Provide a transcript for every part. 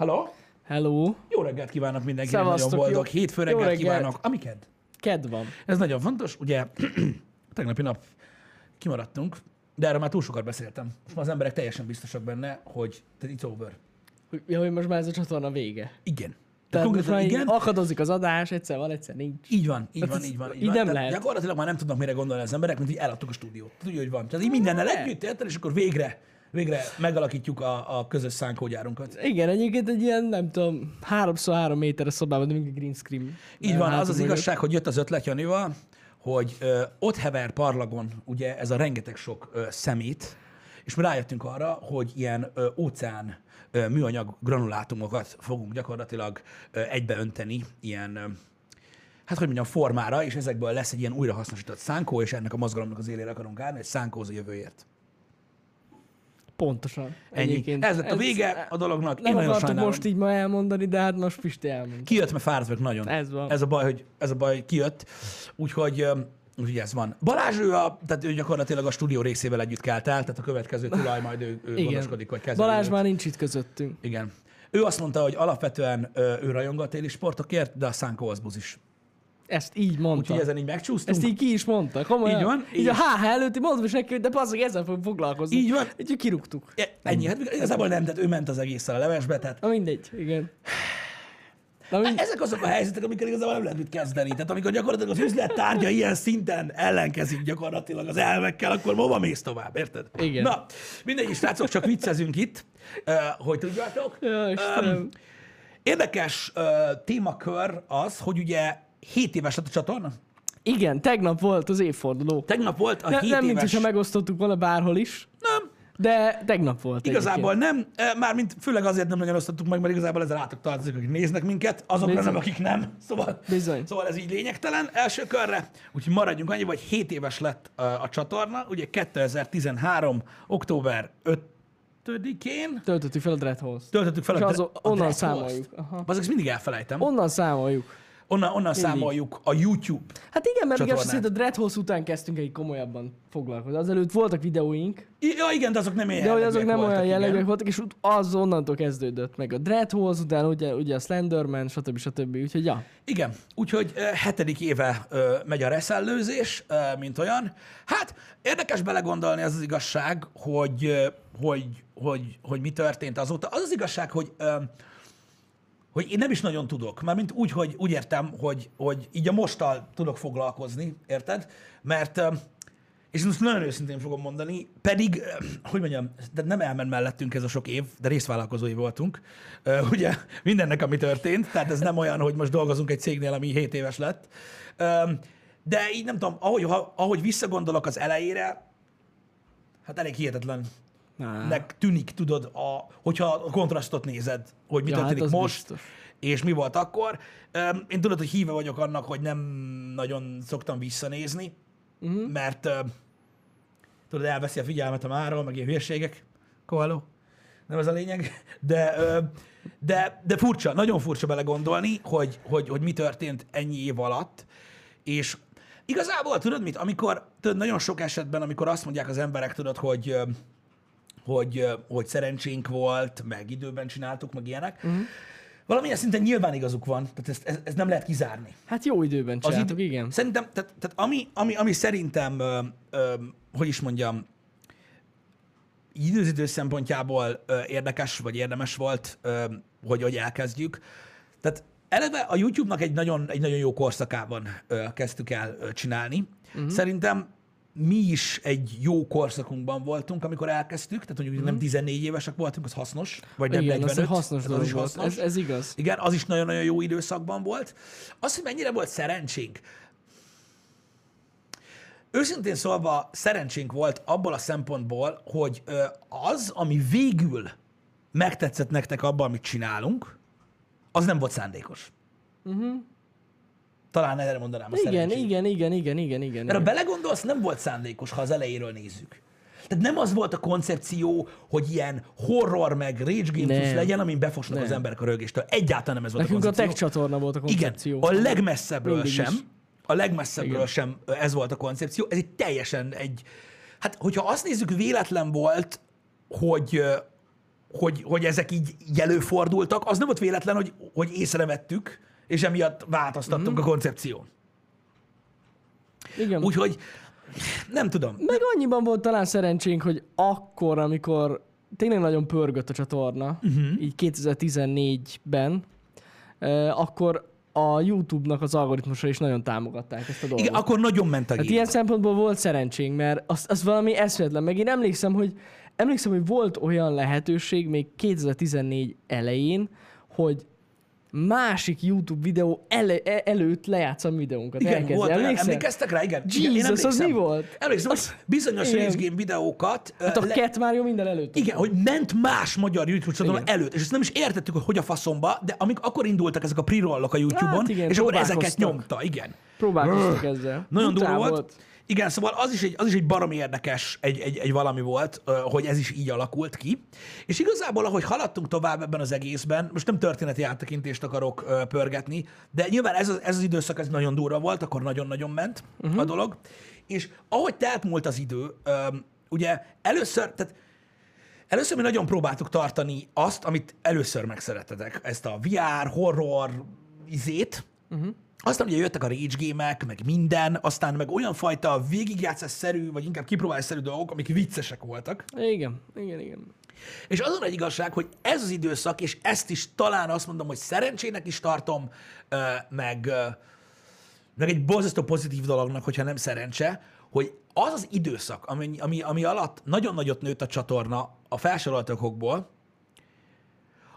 Hello? Hello. Jó reggelt kívánok mindenkinek, Szevasztok, nagyon boldog jó- hétfő reggelt reggelt. kívánok. Ami kedd. Ked van. Ez nagyon fontos, ugye tegnapi nap kimaradtunk, de erről már túl sokat beszéltem. Most már az emberek teljesen biztosak benne, hogy tehát it's over. Ja, hogy most már ez a csatorna vége. Igen. Tehát konkrétan igen, akadozik az adás, egyszer van, egyszer nincs. így van, így Hát van, így van. így van. nem Tehát lehet. Gyakorlatilag már nem tudnak mire gondolni az emberek, mint hogy eladtuk a stúdiót. Tudja, hogy van. Tehát így mindennel Ne. együtt, érted, és akkor végre, végre megalakítjuk a, a közös szánkógyárunkat. Igen, egyébként egy ilyen, nem tudom, 3x3 méteres szobában, de mindig green screen. Így van, az az igazság, hogy jött az ötlet Janival, hogy ö, ott hever parlagon ugye ez a rengeteg sok ö, szemét, és mi rájöttünk arra, hogy ilyen ö, óceán ö, műanyag granulátumokat fogunk gyakorlatilag ö, egybeönteni ilyen, ö, hát hogy mondjam, formára, és ezekből lesz egy ilyen újrahasznosított szánkó, és ennek a mozgalomnak az élére akarunk állni, egy szánkóz a jövőért. Pontosan. Ennyi. Egyébként Ez lett a vége a dolognak. Nem Én nagyon sajnálom. most így ma elmondani, de hát most Pisti elmondta. Kijött, mert fáradt vagyok nagyon. Ez van. Ez a baj, hogy ez a baj, hogy kijött. Úgyhogy, úgyhogy ez van. Balázs, ő, a, tehát ő gyakorlatilag a stúdió részével együtt kelt el, tehát a következő tulaj majd ő, ő gondoskodik, hogy kezeli. Balázs őt. már nincs itt közöttünk. Igen. Ő azt mondta, hogy alapvetően ő rajong a téli sportokért, de a szánkó az buzis. Ezt így mondta. Úgyhogy ezen így megcsúsztunk. Ezt így ki is mondta, komolyan. Így van, Így és- a HH előtti mondom is neki, hogy de bazzag, ezzel fogunk foglalkozni. Így van. Úgyhogy kirúgtuk. E, Ennyi, hát igazából nem, tehát ő ment az egészszel a levesbe, tehát Na mindegy, igen. Na mindegy. ezek azok a helyzetek, amikor igazából nem lehet mit kezdeni. Tehát amikor gyakorlatilag az üzlet tárgya ilyen szinten ellenkezik gyakorlatilag az elvekkel, akkor hova mész tovább, érted? Igen. Na, mindegy, srácok, csak viccezünk itt, hogy tudjátok. Ja, Istenem. Érdekes témakör az, hogy ugye 7 éves lett a csatorna. Igen, tegnap volt az évforduló. Tegnap volt a Ne, 7 nem, éves... hogyha megosztottuk volna bárhol is, Nem, de tegnap volt Igazából egyébként. nem, eh, mármint főleg azért nem nagyon osztottuk meg, mert igazából ez rátok tartozik, akik néznek minket, azokra Bizony. nem, akik nem. Szóval, Bizony. szóval ez így lényegtelen első körre. Úgyhogy maradjunk annyi, hogy 7 éves lett a, a csatorna, ugye 2013. október 5-én Töltöttük fel a Dreadhouse. töltöttük fel És a, az, Dre- a onnan Dreadhouse-t. számoljuk. Aha. Ezt mindig elfelejtem. Onnan számoljuk. Onnan, onnan számoljuk a YouTube. Hát igen, mert igaz, szerint a Dreadhouse után kezdtünk egy komolyabban foglalkozni. Azelőtt voltak videóink, I- Ja, igen, de azok nem ilyen de hogy azok nem olyan igen. jellegűek voltak, és az onnantól kezdődött meg a Dreadhouse, utána ugye, ugye a Slenderman, stb. stb. Úgyhogy ja, Igen, úgyhogy hetedik éve ö, megy a reszellőzés, ö, mint olyan. Hát érdekes belegondolni, az az igazság, hogy, ö, hogy, hogy, hogy mi történt azóta. Az az igazság, hogy ö, hogy én nem is nagyon tudok, mármint úgy, hogy úgy értem, hogy, hogy így a mostal tudok foglalkozni, érted? Mert, és most nagyon őszintén fogom mondani, pedig, hogy mondjam, de nem elment mellettünk ez a sok év, de részvállalkozói voltunk, ugye mindennek, ami történt, tehát ez nem olyan, hogy most dolgozunk egy cégnél, ami 7 éves lett. De így nem tudom, ahogy, ahogy visszagondolok az elejére, hát elég hihetetlen. Nek tűnik, tudod, a, hogyha a kontrasztot nézed, hogy mi Ja, hát történik az most, biztos. és mi volt akkor. Én tudod, hogy híve vagyok annak, hogy nem nagyon szoktam visszanézni, uh-huh. mert tudod, elveszi a figyelmet a máról, meg ilyen hülyeségek. Koaló. Nem ez a lényeg. De, de, de furcsa, nagyon furcsa belegondolni, hogy, hogy, hogy mi történt ennyi év alatt, és igazából tudod mit, amikor tudod, nagyon sok esetben, amikor azt mondják az emberek, tudod, hogy hogy, hogy szerencsénk volt, meg időben csináltuk, meg ilyenek. Uh-huh. Valamilyen szinten nyilván igazuk van, tehát ezt, ez, ez nem lehet kizárni. Hát jó időben Az csináltuk, idő- igen. Szerintem, tehát, tehát ami, ami, ami szerintem, ö, ö, hogy is mondjam, időzítő szempontjából ö, érdekes, vagy érdemes volt, ö, hogy, hogy elkezdjük. Tehát eleve a YouTube-nak egy nagyon, egy nagyon jó korszakában ö, kezdtük el ö, csinálni. Uh-huh. Szerintem mi is egy jó korszakunkban voltunk, amikor elkezdtük, tehát mondjuk uh-huh. nem 14 évesek voltunk, az hasznos, vagy nem igen, 45. az hasznos dolog az is hasznos. Ez, ez igaz. Igen, az is nagyon-nagyon jó időszakban volt. Az, hogy mennyire volt szerencsénk, őszintén szólva szerencsénk volt abból a szempontból, hogy az, ami végül megtetszett nektek abban, amit csinálunk, az nem volt szándékos. Uh-huh. Talán erre mondanám a Igen, igen, igen, igen, igen, igen. Mert ha igen. belegondolsz, nem volt szándékos, ha az elejéről nézzük. Tehát nem az volt a koncepció, hogy ilyen horror meg rage game Nem. legyen, amin befosnak Nem. az emberek a rögéstől. Egyáltalán nem ez volt Nekünk a a tech koncepció. csatorna volt a Igen, koncepció. a legmesszebbről Mindig sem. is. A legmesszebbről Igen. sem ez volt a koncepció. Ez egy teljesen egy... Hát, hogyha azt nézzük, véletlen volt, hogy, hogy, hogy ezek így, így előfordultak, az nem volt véletlen, hogy, hogy észrevettük, és emiatt változtattunk mm. a koncepción. Igen. Úgyhogy nem tudom. Meg annyiban volt talán szerencsénk, hogy akkor, amikor tényleg nagyon pörgött a csatorna, uh-huh. így 2014-ben, eh, akkor a YouTube-nak az algoritmusa is nagyon támogatták ezt a dolgot. Igen, akkor nagyon ment a Hát ilyen szempontból volt szerencsénk, mert az, az valami eszméletlen. Meg én emlékszem, hogy emlékszem, hogy volt olyan lehetőség még 2014 elején, hogy másik YouTube videó ele, e- előtt lejátszom videónkat. Igen, Elkezdi. volt Emlékszel? emlékeztek rá? Igen. Igen, Jesus, az emlékszem. mi volt? Emlékszem, Az- bizonyos igen. Game videókat Hát a le- Cat Mario minden előtt. Igen, hogy ment más magyar YouTube csatorna Igen. előtt, és ezt nem is értettük, hogy hogy a faszomba, de amik akkor indultak ezek a pre-rollok a YouTube-on, Hát igen, és akkor ezeket nyomta, igen. Próbálkoztak ezzel. Nagyon durva Brutál volt. Igen, szóval az is egy, az is egy baromi érdekes egy, egy, egy valami volt, hogy ez is így alakult ki. És igazából, ahogy haladtunk tovább ebben az egészben, most nem történeti áttekintést akarok pörgetni, de nyilván ez az, ez az időszak ez nagyon durva volt, akkor nagyon-nagyon ment uh-huh. a dolog. És ahogy telt múlt az idő, ugye először, tehát Először mi nagyon próbáltuk tartani azt, amit először megszerettetek, ezt a VR, horror izét. Uh-huh. Aztán ugye jöttek a rage gémek, meg minden, aztán meg olyan fajta végigjátszás-szerű, vagy inkább kipróbálás-szerű dolgok, amik viccesek voltak. Igen, igen, igen. És azon egy igazság, hogy ez az időszak, és ezt is talán azt mondom, hogy szerencsének is tartom, meg, meg egy borzasztó pozitív dolognak, hogyha nem szerencse, hogy az az időszak, ami, ami, ami alatt nagyon nagyot nőtt a csatorna a felsorolt okokból,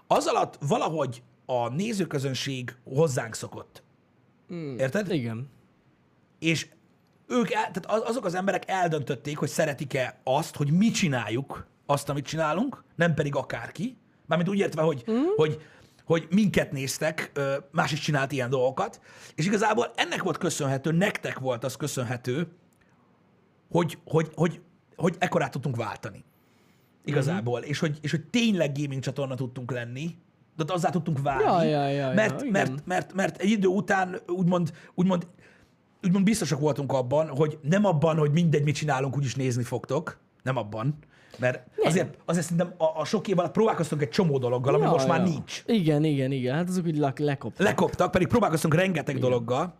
az alatt valahogy a nézőközönség hozzánk szokott. Mm. Érted? Igen. És ők, el, tehát az- azok az emberek eldöntötték, hogy szeretik-e azt, hogy mi csináljuk azt, amit csinálunk, nem pedig akárki. Mármint úgy értve, hogy, mm. hogy, hogy minket néztek, más is csinált ilyen dolgokat, és igazából ennek volt köszönhető, nektek volt az köszönhető, hogy, hogy, hogy, hogy ekkorát tudtunk váltani. Igazából. Mhm. És, hogy, és hogy tényleg gaming csatorna tudtunk lenni, tehát azzá tudtunk válni. Ja, ja, ja, ja, mert, mert, mert, mert egy idő után úgymond, úgymond, úgymond biztosak voltunk abban, hogy nem abban, hogy mindegy, mit csinálunk, úgyis nézni fogtok. Nem abban. Mert azért, azért szerintem a, a sok év alatt próbálkoztunk egy csomó dologgal, ami Ja, most már ja. nincs. Igen, igen, igen. Hát azok úgy le- lekoptak. Lekoptak, pedig próbálkoztunk rengeteg Igen. dologgal,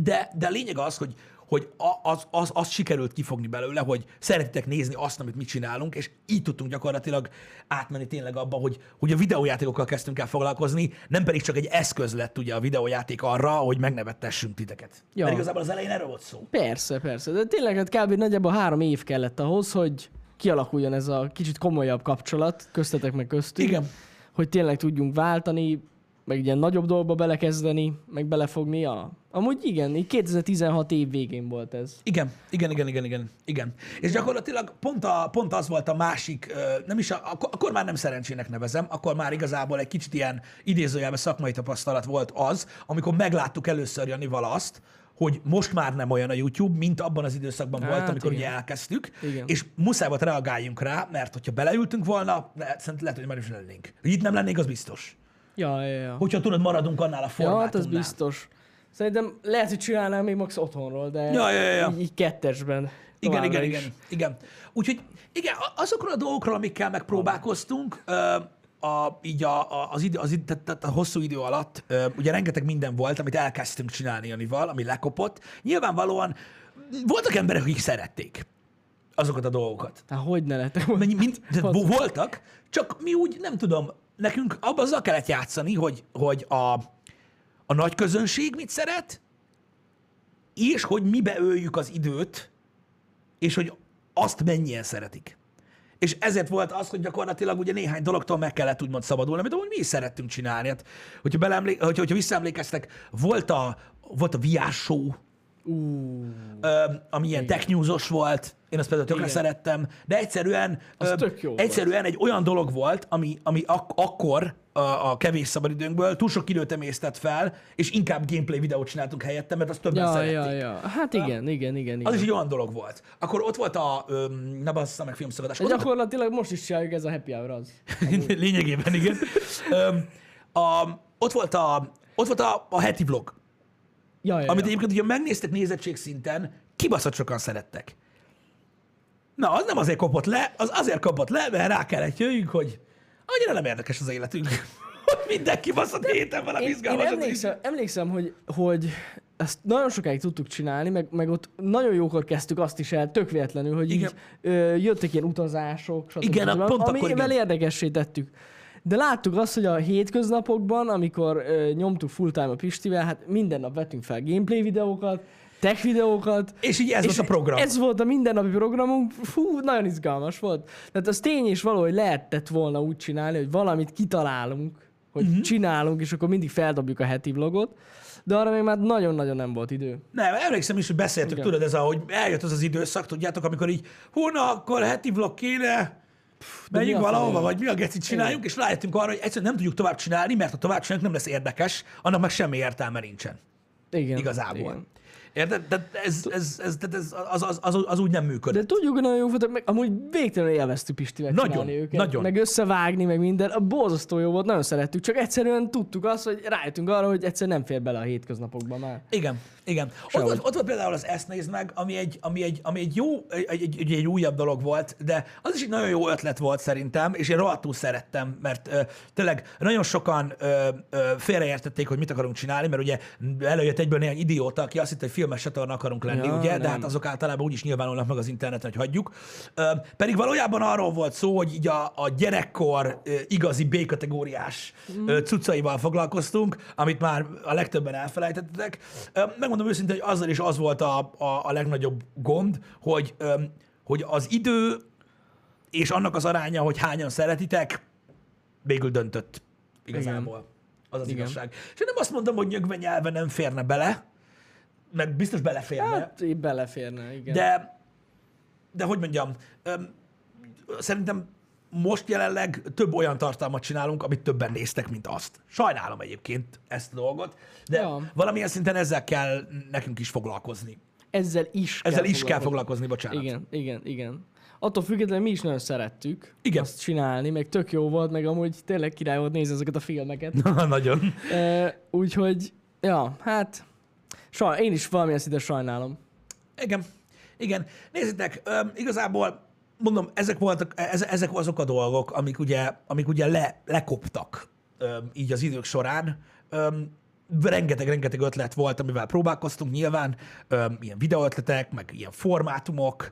de, de a lényeg az, hogy, hogy az, az, az sikerült kifogni belőle, hogy szeretitek nézni azt, amit mi csinálunk, és így tudtunk gyakorlatilag átmenni tényleg abba, hogy, hogy a videójátékokkal kezdtünk el foglalkozni, nem pedig csak egy eszköz lett ugye a videójáték arra, hogy megnevettessünk titeket. Ja. Mert igazából az elején erről volt szó. Persze, persze. De tényleg hát kb. nagyjából három év kellett ahhoz, hogy kialakuljon ez a kicsit komolyabb kapcsolat köztetek meg köztünk. Igen. Hogy tényleg tudjunk váltani, meg ilyen nagyobb dolgba belekezdeni, meg belefogni. Ja. Amúgy igen, így 2016 év végén volt ez. Igen, igen, igen, igen, igen, igen. És gyakorlatilag pont, a, pont az volt a másik, nem is, a, akkor, már nem szerencsének nevezem, akkor már igazából egy kicsit ilyen idézőjelben szakmai tapasztalat volt az, amikor megláttuk először Janival azt, hogy most már nem olyan a YouTube, mint abban az időszakban volt, Hát amikor igen. ugye elkezdtük, Igen. és muszáj volt reagáljunk rá, mert hogyha beleültünk volna, le- szerintem lehet, hogy már is lennénk. Hogy itt nem lennénk, az biztos. Ja, ja, ja. Hogyha tudod, maradunk annál a Ja, formátumnál. hát az biztos. Szerintem lehet, hogy csinálnám még max otthonról, de Ja, ja, ja, ja. Így, így kettesben. Igen, igen, is. igen, igen. Úgyhogy igen, azokról a dolgokról, amikkel megpróbálkoztunk, a, így a, a, az, idő, az idő, tehát, tehát a hosszú idő alatt, ö, ugye rengeteg minden volt, amit elkezdtünk csinálni Janival, ami lekopott. Nyilvánvalóan voltak emberek, akik szerették azokat a dolgokat. Hát hogy ne lettek mind, Az- voltak, csak mi úgy, nem tudom, nekünk abban azzal kellett játszani, hogy, hogy a, a nagy közönség mit szeret, és hogy mi beöljük az időt, és hogy azt mennyien szeretik. És ezért volt az, hogy gyakorlatilag ugye néhány dologtól meg kellett úgymond szabadulni, amit amúgy mi is szerettünk csinálni. Hát, hogyha, beleemlé- hogyha, hogyha visszaemlékeztek, volt a, volt a VR show, ö, ami ilyen tech volt, én azt például tökre Igen. szerettem, de egyszerűen, ö, tök jó egyszerűen egy olyan dolog volt, ami, ami ak- akkor a, a kevés szabadidőnkből túl sok időt emésztett fel, és inkább gameplay videót csináltunk helyette, mert azt többen ja, szerették. ja, ja. Hát igen, igen, igen, igen. Az is egy olyan dolog volt. Akkor ott volt a, öm, ne bassza meg filmszakadás. Gyakorlatilag most is csináljuk ez a happy hour az. a, lényegében, igen. Öm, a, ott volt a, ott volt a, a heti vlog, Ja, ja, amit ja. egyébként, hogyha megnéztek nézettség szinten, kibaszott sokan szerettek. Na, az nem azért kopott le, az azért kopott le, mert rá kellett jöjjünk, hogy Annyira nem érdekes az életünk. Mindenki baszott héten van a Én, izgalmas. emlékszem, emlékszem, hogy, hogy ezt nagyon sokáig tudtuk csinálni, meg, meg ott nagyon jókor kezdtük azt is el, tök véletlenül, hogy Igen. így ö, jöttek ilyen utazások, stb. Igen, stb. pont akkor amivel igen. érdekessé tettük. De láttuk azt, hogy a hétköznapokban, amikor ö, nyomtuk full-time a Pistivel, hát minden nap vettünk fel gameplay videókat, tech videókat. És így ez volt a program. Ez volt a mindennapi programunk. Fú, nagyon izgalmas volt. Tehát az tény is való, hogy lehetett volna úgy csinálni, hogy valamit kitalálunk, hogy uh-huh. csinálunk, és akkor mindig feldobjuk a heti vlogot, de arra még már nagyon-nagyon nem volt idő. Nem, emlékszem is, hogy beszéltük, Igen. tudod, ez a, hogy eljött az az időszak, tudjátok, amikor így, hú, na, akkor heti vlog kéne, menjünk mi a valahova, vagy mi a gecit csináljunk, és rájöttünk arra, hogy egyszerűen nem tudjuk tovább csinálni, mert ha tovább csináljuk, nem lesz érdekes, annak meg semmi értelme nincsen. Igen. Igazából. Igen. Érted? De ez, ez, ez, ez, ez az, az, az, az, úgy nem működik. De tudjuk, hogy nagyon jó volt, meg amúgy végtelenül élveztük Pistivel Nagyon, őket. nagyon. Meg összevágni, meg minden. A borzasztó jó volt, nagyon szerettük, csak egyszerűen tudtuk azt, hogy rájöttünk arra, hogy egyszerűen nem fér bele a hétköznapokba már. Igen, igen. Ott volt, ott volt például az Ezt nézd meg, ami egy, ami egy, ami egy jó, egy, egy, egy, egy újabb dolog volt, de az is egy nagyon jó ötlet volt szerintem, és én rohadtul szerettem, mert ö, tényleg nagyon sokan ö, ö, félreértették, hogy mit akarunk csinálni, mert ugye előjött egyből néhány idióta, aki azt hitte, hogy filmes csatorna akarunk lenni, Ja, ugye, de nem. hát azok általában úgy is nyilvánulnak meg az interneten, hogy hagyjuk. Ö, pedig valójában arról volt szó, hogy így a, a gyerekkor ö, igazi B-kategóriás ö, cuccaival foglalkoztunk, amit már a legtöbben elfelejtettetek. Ö, Megmondom őszintén, hogy azzal is az volt a, a, a legnagyobb gond, hogy, ö, hogy az idő és annak az aránya, hogy hányan szeretitek, végül döntött igazából. Az az Igen. igazság. És én nem azt mondom, hogy nyögve nyelve nem férne bele, meg biztos beleférne, Hát, beleférne, igen. de, de hogy mondjam, öm, szerintem most jelenleg több olyan tartalmat csinálunk, amit többen néztek, mint azt. Sajnálom egyébként ezt a dolgot, de Ja. valamilyen szinten ezzel kell nekünk is foglalkozni. Ezzel is Ezzel is kell foglalkozni. bocsánat. Igen, igen, igen. Attól függetlenül mi is nagyon szerettük Igen. azt csinálni, meg tök jó volt, meg amúgy tényleg király volt nézni ezeket a filmeket. Nagyon. e, úgyhogy, ja, hát saj, én is valamilyen szinte sajnálom. Igen. Igen. Nézzétek, igazából mondom, ezek voltak, ez, ezek azok a dolgok, amik ugye, amik ugye le, lekoptak így az idők során. Rengeteg-rengeteg ötlet volt, amivel próbálkoztunk nyilván, ilyen videóötletek, meg ilyen formátumok,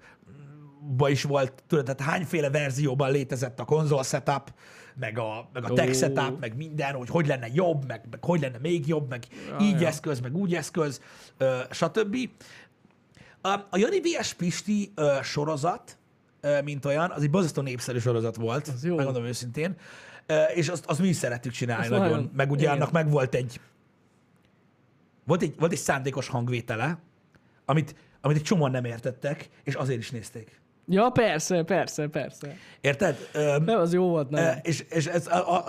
ba is volt, tudod, tehát hányféle verzióban létezett a konzol setup, meg a, meg a tech setup, meg minden, hogy hogy lenne jobb, meg, meg hogy lenne még jobb, meg Ja, így ja. eszköz, meg úgy eszköz, stb. A, Jani VS Pisti sorozat, mint olyan, az egy borzasztó népszerű sorozat volt, Az jó. megmondom őszintén, és azt, azt mi is szerettük csinálni Azt nagyon, nagyon- meg ugye igen. annak meg volt egy, volt egy, volt egy szándékos hangvétele, amit, amit egy csomóan nem értettek, és azért is nézték. Ja, persze, persze, persze. Érted? Ö, Nem, az jó volt, nem. és, és ez, a, a,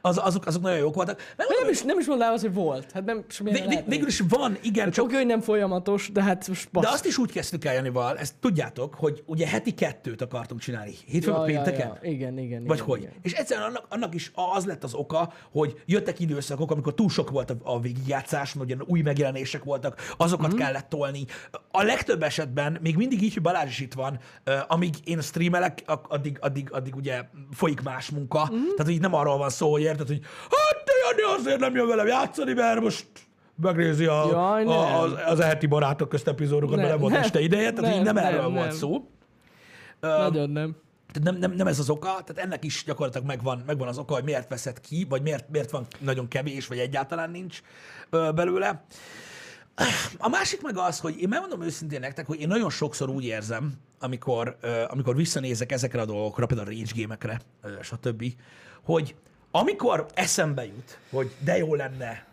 az, azok, azok nagyon jók voltak. Meg nem, is, nem is mondanám azt, hogy volt. Hát nem, vég, végül is van, igen, csak Oké, hogy nem folyamatos, de hát most De azt is úgy kezdtük el, Janival, ezt tudjátok, hogy ugye heti kettőt akartunk csinálni. Hétfőn ja, pénteken? Ja, igen, igen. Vagy igen, hogy? Igen. És egyszerűen annak, annak is az lett az oka, hogy jöttek időszakok, amikor túl sok volt a, a végigjátszás, mert ugye új megjelenések voltak, azokat mm. kellett tolni. A legtöbb esetben, még mindig így, hogy Balázs is itt van, amíg én streamelek, addig, addig, addig ugye folyik más munka. Mm. Tehát így nem arról van szó, hogy érted, hogy hát de Jani azért nem jön velem játszani, mert most megnézi a, Jaj, nem. a, az, az eheti barátok közt epizódokat, mert Nem, nem volt nem. este ideje, tehát így nem Nem, erről nem, volt nem. szó. Nagyon nem. Tehát nem, nem, nem ez az oka, tehát ennek is gyakorlatilag megvan, megvan az oka, hogy miért veszed ki, vagy miért, miért van nagyon kevés, vagy egyáltalán nincs ö, belőle. A másik meg az, hogy én megmondom őszintén nektek, hogy én nagyon sokszor úgy érzem, amikor, amikor visszanézek ezekre a dolgokra, például a rage game-ekre, ö, stb., hogy amikor eszembe jut, hogy de jó lenne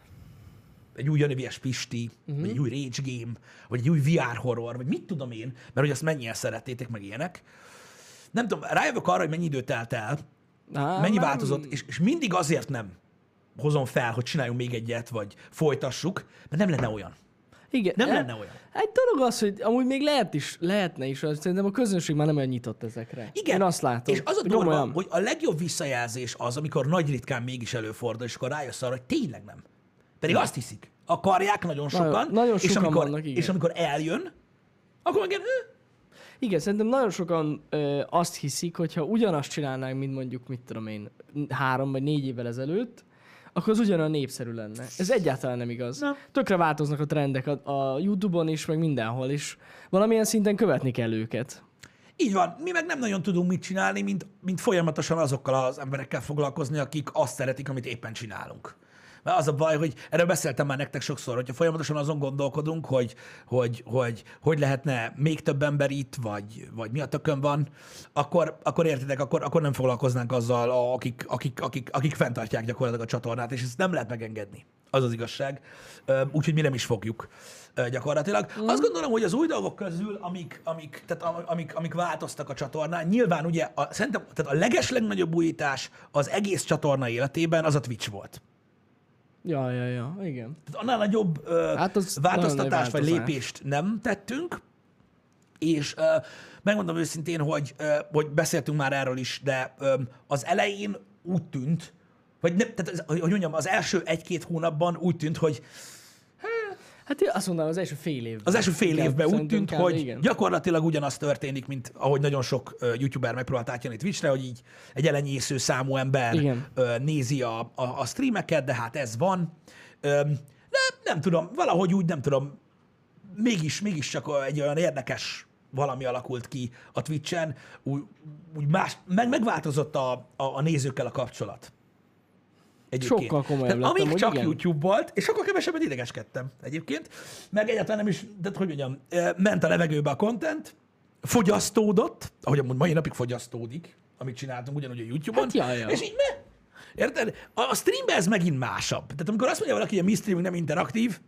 egy új Janivies Pisti, uh-huh. vagy egy új Rage Game, vagy egy új VR horror, vagy mit tudom én, mert hogy azt mennyien szerettétek, meg ilyenek. Nem tudom, rájövök arra, hogy mennyi idő telt el, Á, mennyi nem- változott, és, és mindig azért nem hozom fel, hogy csináljunk még egyet, vagy folytassuk, mert nem lenne olyan. Igen. Nem e- lenne olyan. Egy dolog az, hogy amúgy még lehet is, lehetne is, szerintem a közönség már nem olyan nyitott ezekre. Igen. Én azt látom. És az a durva, komolyan. hogy a legjobb visszajelzés az, amikor nagy ritkán mégis előfordul, és akkor rájössz arra, hogy tényleg nem. Pedig azt hiszik. Akarják nagyon sokan, nagyon és, sokan amikor, vannak, igen. és amikor eljön, akkor meg. Igen, szerintem nagyon sokan ö, azt hiszik, hogy ha ugyanazt csinálnánk, mint mondjuk, mit tudom én, három vagy négy évvel ezelőtt, akkor az ugyanolyan népszerű lenne. Ez egyáltalán nem igaz. Nem. Tökre változnak a trendek a, a YouTube-on is, meg mindenhol is. Valamilyen szinten követni kell őket. Így van, mi meg nem nagyon tudunk mit csinálni, mint, mint folyamatosan azokkal az emberekkel foglalkozni, akik azt szeretik, amit éppen csinálunk. Mert az a baj, hogy erről beszéltem már nektek sokszor, hogyha folyamatosan azon gondolkodunk, hogy hogy, hogy, hogy lehetne még több ember itt, vagy, vagy mi a tökön van, akkor, akkor értitek, akkor, akkor nem foglalkoznánk azzal, akik, akik, akik, akik fenntartják gyakorlatilag a csatornát, és ezt nem lehet megengedni. Az az igazság. Úgyhogy mi nem is fogjuk gyakorlatilag. Mm. Azt gondolom, hogy az új dolgok közül, amik, amik, tehát am- amik, amik változtak a csatornán, nyilván ugye a, szerintem tehát a leges legnagyobb újítás az egész csatorna életében az a Twitch volt. Ja, ja, ja, igen. Tehát annál nagyobb ö, Hát az változtatást vagy változás. lépést nem tettünk, és ö, megmondom őszintén, hogy, ö, hogy beszéltünk már erről is, de ö, az elején úgy tűnt, vagy nem, tehát hogy mondjam, az első egy-két hónapban úgy tűnt, hogy Hát azt mondanám, az első fél évben. az első fél évben úgy tűnt, hogy Igen. gyakorlatilag ugyanaz történik, mint ahogy nagyon sok youtuber megpróbált átjönni Twitchre, hogy így egy elenyésző számú ember Igen. nézi a, a, a streameket, de hát ez van. Nem, nem tudom, valahogy úgy nem tudom, mégis, mégis csak egy olyan érdekes valami alakult ki a Twitchen, úgy, úgy más, meg, megváltozott a, a, a nézőkkel a kapcsolat. Egyébként. Sokkal komolyabb Tehát lettem, amíg csak igen. YouTube volt, és sokkal kevesebbet idegeskedtem egyébként, meg egyáltalán nem is, de hogy mondjam, eh, ment a levegőbe a content, fogyasztódott, ahogy amúgy mai napig fogyasztódik, amit csináltunk ugyanúgy a YouTube-on, Hát ja, ja. és így ne. Érted? A, a streamben ez megint másabb. Tehát amikor azt mondja valaki, hogy a mi streaming nem interaktív,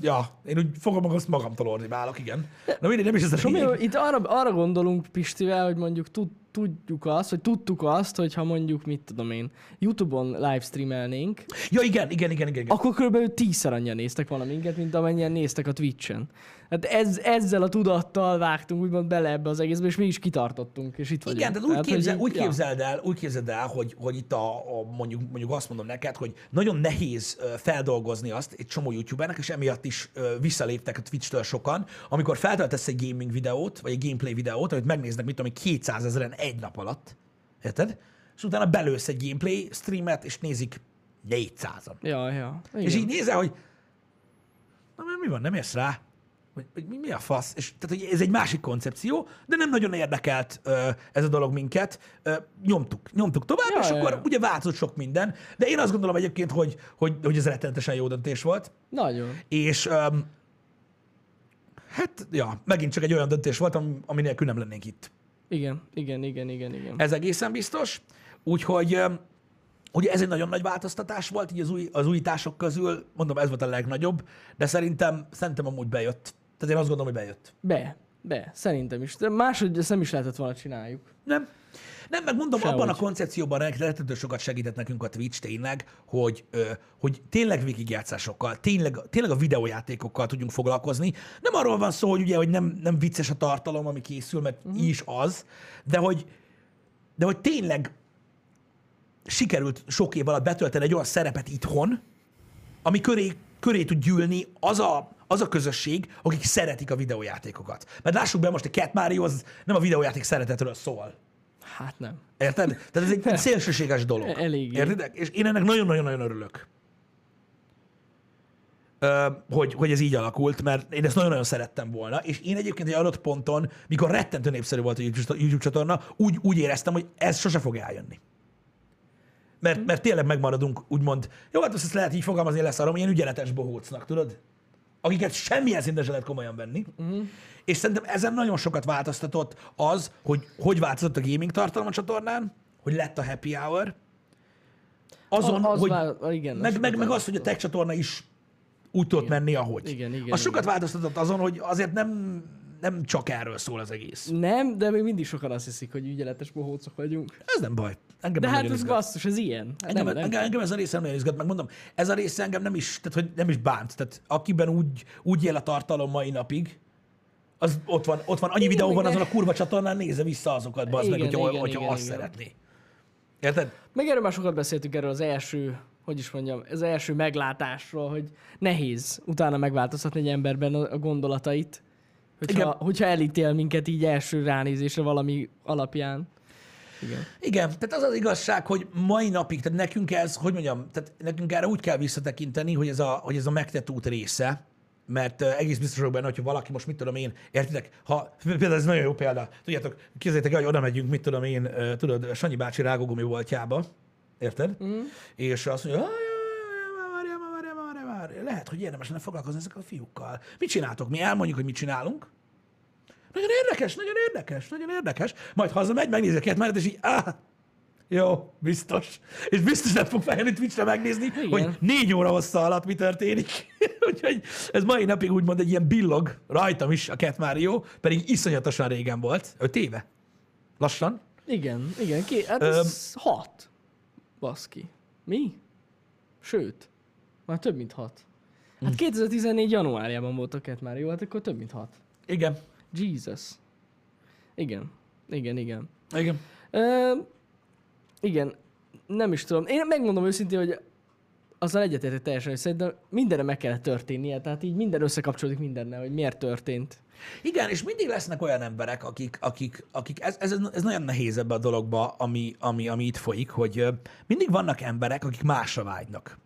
Ja, én úgy fogom azt magamtól ordibálok, igen. Na mindegy, nem is ez a Somi, itt arra, arra gondolunk Pistivel, hogy mondjuk tud, tudjuk azt, hogy tudtuk azt, hogy ha mondjuk, mit tudom én, YouTube-on livestreamelnénk, Ja, igen, igen, igen, igen. igen. akkor körülbelül tízszer annyian néztek valaminket, mint amennyien néztek a Twitch-en. Hát ez, ezzel a tudattal vágtunk úgymond bele ebbe az egészbe, és mi is kitartottunk, és itt vagyunk. Igen, tehát úgy, hogy képzel, így- úgy ja. képzeld el, úgy képzeld el, hogy, hogy itt a, a mondjuk, mondjuk azt mondom neked, hogy nagyon nehéz feldolgozni azt egy csomó youtubernek, és emiatt is visszaléptek a Twitch-től sokan, amikor feltöltesz egy gaming videót, vagy egy gameplay videót, amit megnéznek, mit tudom, én, 200 ezeren egy nap alatt, érted? És utána belősz egy gameplay streamet, és nézik 400-an. Ja, ja. Igen. És így nézel, hogy na mert mi van, nem érsz rá? Hogy, hogy mi, mi a fasz? És, tehát, hogy ez egy másik koncepció, de nem nagyon érdekelt ö, ez a dolog minket. Ö, nyomtuk, nyomtuk tovább, Ja, és ja, akkor ja. ugye változott sok minden, de én azt gondolom egyébként, hogy, hogy, hogy ez rettenetesen jó döntés volt, Nagyon. és öm, hát, ja, megint csak egy olyan döntés volt, ami, ami nélkül nem lennénk itt. Igen, igen, igen, igen, igen. Ez egészen biztos. Úgyhogy ugye ez egy nagyon nagy változtatás volt így az, új, az újítások közül, mondom, ez volt a legnagyobb, de szerintem, szerintem amúgy bejött. Tehát én azt gondolom, hogy bejött. Be, be, szerintem is. De máshogy ezt nem is lehetett volna csináljuk. Nem. Nem, meg mondom, Sehogy. abban a koncepcióban rettető sokat segített nekünk a Twitch tényleg, hogy, ö, hogy tényleg végigjátszásokkal, tényleg, tényleg a videójátékokkal tudjunk foglalkozni. Nem arról van szó, hogy ugye, hogy nem, nem vicces a tartalom, ami készül, mert uh-huh. is az, de hogy, de hogy tényleg sikerült sok év alatt betölteni egy olyan szerepet itthon, ami köré, köré tud gyűlni az a, az a közösség, akik szeretik a videójátékokat. Mert lássuk be, most a Cat Mario az nem a videójáték szeretetről szól. Hát nem. Érted? Tehát ez egy, egy szélsőséges dolog. Eléggé. Érted? És én ennek nagyon-nagyon-nagyon örülök. Ö, hogy, hogy ez így alakult, mert én ezt nagyon-nagyon szerettem volna, és én egyébként egy adott ponton, mikor rettentő népszerű volt a YouTube csatorna, úgy, úgy éreztem, hogy ez sose fog eljönni. Mert, mert tényleg megmaradunk, úgymond, jó, hát ezt lehet így fogalmazni, lesz arra, ilyen ügyeletes bohócnak, tudod? Akiket semmilyen szinten se lehet komolyan venni. Uh-huh. És szerintem ezen nagyon sokat változtatott az, hogy hogy változott a gaming tartalom a csatornán, hogy lett a happy hour, azon, az hogy vál- igen, meg, sokat meg, meg az, hogy a tech csatorna is úgy tudott menni, ahogy. Igen, igen, Az sokat igen. változtatott azon, hogy azért nem, nem csak erről szól az egész. Nem, de még mindig sokan azt hiszik, hogy ügyeletes bohócok vagyunk. Ez nem baj. Engem De nem hát ez izgat. basszus, ez ilyen. Hát Engem, nem, nem. engem, engem ez a része nagyon izgat, meg mondom, ez a része engem nem is, tehát, hogy nem is bánt. Tehát akiben úgy, úgy él a tartalom mai napig, az ott van, ott van annyi Igen, videó van azon a kurva csatornán, nézze vissza azokat, bazd meg, hogyha, igen, hogyha igen, azt igen. szeretné. Érted? Meg erről már sokat beszéltünk erről az első, hogy is mondjam, az első meglátásról, hogy nehéz utána megváltoztatni egy emberben a gondolatait. Hogyha, Igen. hogyha elítél minket így első ránézésre valami alapján. Igen. Igen, tehát az az igazság, hogy mai napig, tehát nekünk ez, hogy mondjam, tehát nekünk erre úgy kell visszatekinteni, hogy ez a, hogy ez a megtett út része, mert uh, egész biztos vagyok benne, hogyha valaki most, mit tudom én, értitek, ha például ez nagyon jó példa, tudjátok, képzeljétek el, hogy oda megyünk, mit tudom én, uh, tudod, Sanyi bácsi rágógumi voltjába, érted? Mm. És azt mondja, "Jaj, jaj, jaj, várjál, már, várjál, már, várjál, várjál." Lehet, hogy érdemes lenne foglalkozni ezekkel a fiúkkal. Mit csináltok? Mi elmondjuk, hogy mit csinálunk, nagyon érdekes, nagyon érdekes, nagyon érdekes. Majd hazamegy, megnézi a két mellett, és így, áh, jó, biztos. És biztos nem fog feljönni Twitchre megnézni, Igen. hogy négy óra hossza alatt mi történik. Úgyhogy ez mai napig úgymond egy ilyen billog rajtam is a Cat Mario, pedig iszonyatosan régen volt. Öt éve. Lassan. Igen, igen. Ki, hát ez hat. Baszki. Mi? Sőt, már több mint hat. Hát 2014. januárjában volt a Cat már, jó? Hát akkor több mint hat. Igen. Jesus. Igen. Igen, igen. Igen. Ö, igen, nem is tudom. Én megmondom őszintén, hogy azzal egyetértek teljesen, hogy szerintem mindenre meg kellett történnie, tehát így minden összekapcsolódik mindennel, hogy miért történt. Igen, és mindig lesznek olyan emberek, akik, akik, akik ez, ez, ez nagyon nehéz ebbe a dologba, ami, ami, ami itt folyik, hogy mindig vannak emberek, akik másra vágynak.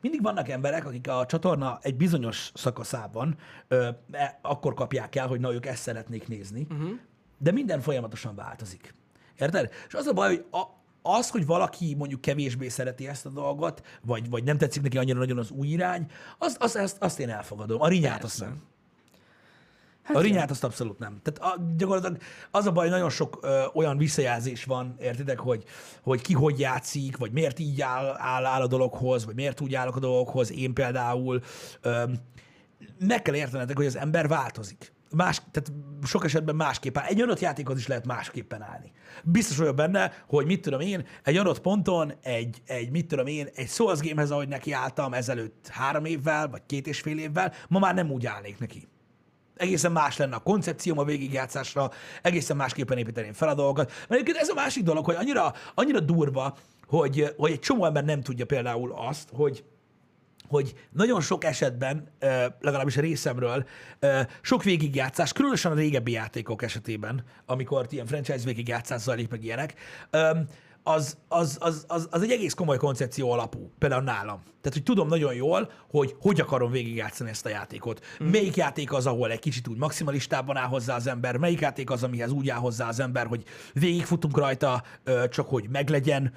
Mindig vannak emberek, akik a csatorna egy bizonyos szakaszában ö, e, akkor kapják el, hogy na, ők ezt szeretnék nézni, uh-huh. de minden folyamatosan változik. Érted? És az a baj, hogy a, az, hogy valaki mondjuk kevésbé szereti ezt a dolgot, vagy, vagy nem tetszik neki annyira nagyon az új irány, az, az, azt, azt én elfogadom. A rinyát azt nem. Hát a rinyát azt abszolút nem. Tehát a, gyakorlatilag az a baj, nagyon sok ö, olyan visszajelzés van, értitek, hogy, hogy ki hogy játszik, vagy miért így áll, áll, áll a dologhoz, vagy miért úgy állok a dologhoz. Én például ö, meg kell értenetek, hogy az ember változik. Más, tehát sok esetben másképp áll. Egy adott játékhoz is lehet másképpen állni. Biztos vagyok benne, hogy mit tudom én, egy adott ponton, egy, egy mit tudom én, egy Souls gamehez, ahogy neki álltam ezelőtt három évvel, vagy két és fél évvel, ma már nem úgy állnék neki egészen más lenne a koncepcióm a végigjátszásra, egészen másképpen építeném fel a dolgokat. Mert egyébként ez a másik dolog, hogy annyira, annyira durva, hogy, hogy egy csomó ember nem tudja például azt, hogy hogy nagyon sok esetben, legalábbis a részemről, sok végigjátszás, különösen a régebbi játékok esetében, amikor ilyen franchise végigjátszás zajlik, meg ilyenek, az, az, az, az, az egy egész komoly koncepció alapú, például nálam. Tehát, hogy tudom nagyon jól, hogy hogy akarom végigjátszani ezt a játékot. Mm. Melyik játék az, ahol egy kicsit úgy maximalistában áll hozzá az ember, melyik játék az, amihez úgy áll hozzá az ember, hogy végigfutunk rajta, csak hogy meglegyen,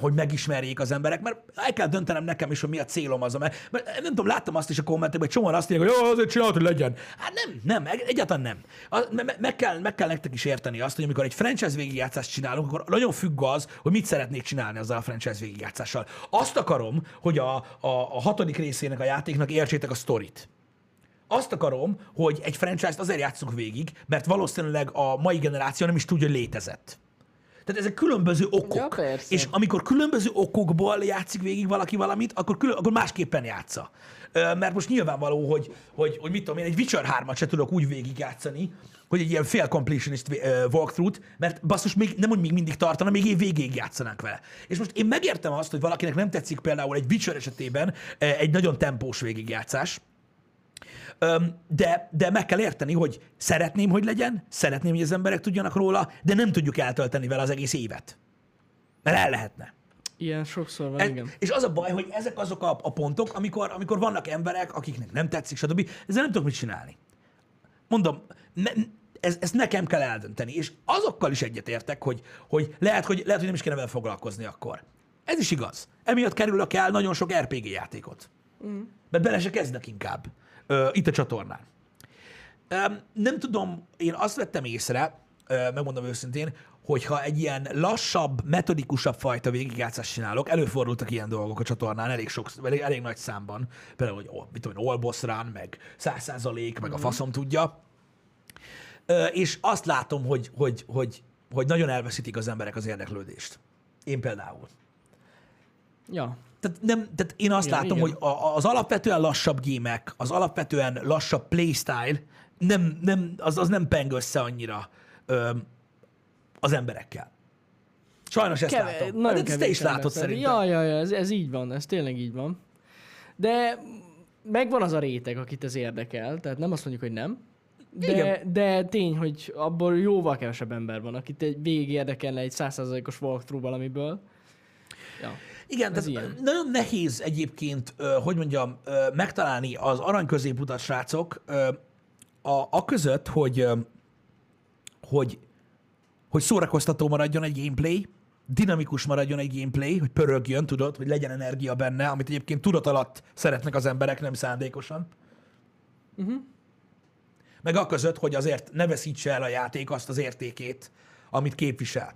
hogy megismerjék az emberek, mert el kell döntenem nekem is, hogy mi a célom az, mert, mert nem tudom, láttam azt is a kommentekben, hogy csomóan azt írják, hogy jó, azért csinálod, hogy legyen. Hát nem, nem, egy- egyáltalán nem. Meg, kell, meg kell nektek is érteni azt, hogy amikor egy franchise végigjátszást csinálunk, akkor nagyon függ az, hogy mit szeretnék csinálni azzal a franchise végigjátszással. Azt akarom, hogy a, a, a hatodik részének a játéknak értsétek a sztorit. Azt akarom, hogy egy franchise-t azért játszunk végig, mert valószínűleg a mai generáció nem is tudja, hogy létezett. Tehát ezek különböző okok. Ja, persze. és amikor különböző okokból játszik végig valaki valamit, akkor, külön, akkor másképpen játsza. Mert most nyilvánvaló, hogy, hogy, hogy mit tudom én, egy Witcher 3-at se tudok úgy végigjátszani, hogy egy ilyen fél completionist ö, walkthrough-t, mert basszus, még, nem, hogy még mindig tartana, még én végig játszanánk vele. És most én megértem azt, hogy valakinek nem tetszik például egy Witcher esetében ö, egy nagyon tempós végigjátszás, de, de meg kell érteni, hogy szeretném, hogy legyen, szeretném, hogy az emberek tudjanak róla, de nem tudjuk eltölteni vele az egész évet. Mert el lehetne. Ilyen sokszor van, igen. és az a baj, hogy ezek azok a, a pontok, amikor, amikor vannak emberek, akiknek nem tetszik, stb. Ezzel nem tudok mit csinálni. Mondom, ne, ez, ezt nekem kell eldönteni, és azokkal is egyetértek, hogy, hogy, lehet, hogy lehet, hogy nem is kéne vele foglalkozni akkor. Ez is igaz. Emiatt kerülök el nagyon sok RPG játékot. Mm. Mert bele se kezdek inkább. Ö, itt a csatornán. Öm, nem tudom, én azt vettem észre, ö, megmondom őszintén, hogyha egy ilyen lassabb, metodikusabb fajta végigjátszást csinálok, előfordultak ilyen dolgok a csatornán elég, sok, elég, elég nagy számban, például, hogy oh, mit tudom, all boss run, meg 100%, meg a faszom tudja, és azt látom, hogy, hogy, hogy, hogy nagyon elveszítik az emberek az érdeklődést. Én például. Ja. Tehát, nem, tehát én azt Igen, látom, igen. hogy a, az alapvetően lassabb gémek, az alapvetően lassabb playstyle nem, nem, az, az nem peng össze annyira ö, az emberekkel. Sajnos ezt Keve- látom. nagyon Hát ezt te is látod ember szerintem. Ja, ja, ja, ez, ez így van, ez tényleg így van. De megvan az a réteg, akit ez érdekel, tehát nem azt mondjuk, hogy nem. De, de tény, hogy abból jóval kevesebb ember van, akit egy végig érdekelne egy százszázalékos walkthrough valamiből. Ja. Igen, tehát ilyen. nagyon nehéz egyébként, hogy mondjam, megtalálni az arany középutat, srácok, a, a között, hogy, hogy, hogy szórakoztató maradjon egy gameplay, dinamikus maradjon egy gameplay, hogy pörögjön, tudod, hogy legyen energia benne, amit egyébként tudat alatt szeretnek az emberek, nem szándékosan. Uh-huh. Meg a között, hogy azért ne veszítse el a játék azt az értékét, amit képvisel.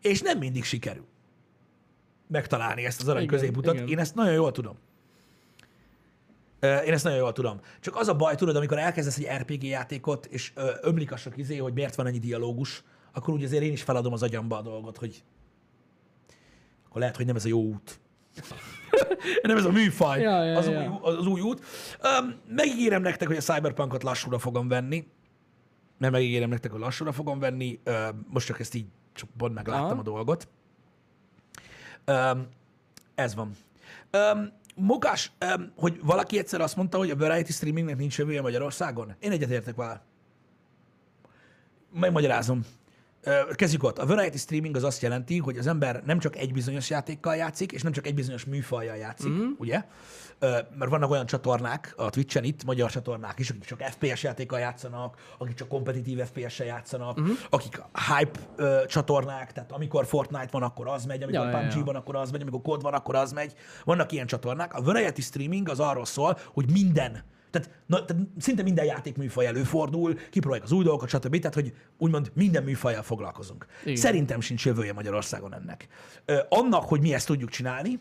És nem mindig sikerül megtalálni ezt az arany Igen, középutat. igen. Én ezt nagyon jól tudom. Én ezt nagyon jól tudom. Csak az a baj, tudod, amikor elkezdesz egy RPG játékot, és ömlik a sok izé, hogy miért van ennyi dialógus, akkor úgy azért én is feladom az agyamba a dolgot, hogy akkor lehet, hogy nem ez a jó út. nem ez a műfaj, Ja, ja, az, ja. Új, az új út. Um, megígérem nektek, hogy a Cyberpunkot lassúra fogom venni, mert megígérem nektek, hogy lassúra fogom venni. Uh, most csak ezt így csak pont megláttam Aha. a dolgot. Um, ez van. Um, Mokás, um, hogy valaki egyszer azt mondta, hogy a variety streamingnek nincs jövője Magyarországon. Én egyetértek vele. Megmagyarázom. Kezdjük ott. A variety streaming az azt jelenti, hogy az ember nem csak egy bizonyos játékkal játszik, és nem csak egy bizonyos műfajjal játszik, mm-hmm. ugye? Mert vannak olyan csatornák a Twitch-en itt, magyar csatornák is, akik csak FPS játékkal játszanak, akik csak kompetitív FPS-sel játszanak, mm-hmm. akik hype ö, csatornák, tehát amikor Fortnite van, akkor az megy, amikor Ja, ja, ja. PUBG van, akkor az megy, amikor COD van, akkor az megy. Vannak ilyen csatornák. A variety streaming az arról szól, hogy minden tehát, na, tehát szinte minden játékműfaj előfordul, kipróbáljuk az új dolgokat, stb. Tehát, hogy úgymond minden műfajjal foglalkozunk. Igen. Szerintem sincs jövője Magyarországon ennek. Ö, annak, hogy mi ezt tudjuk csinálni,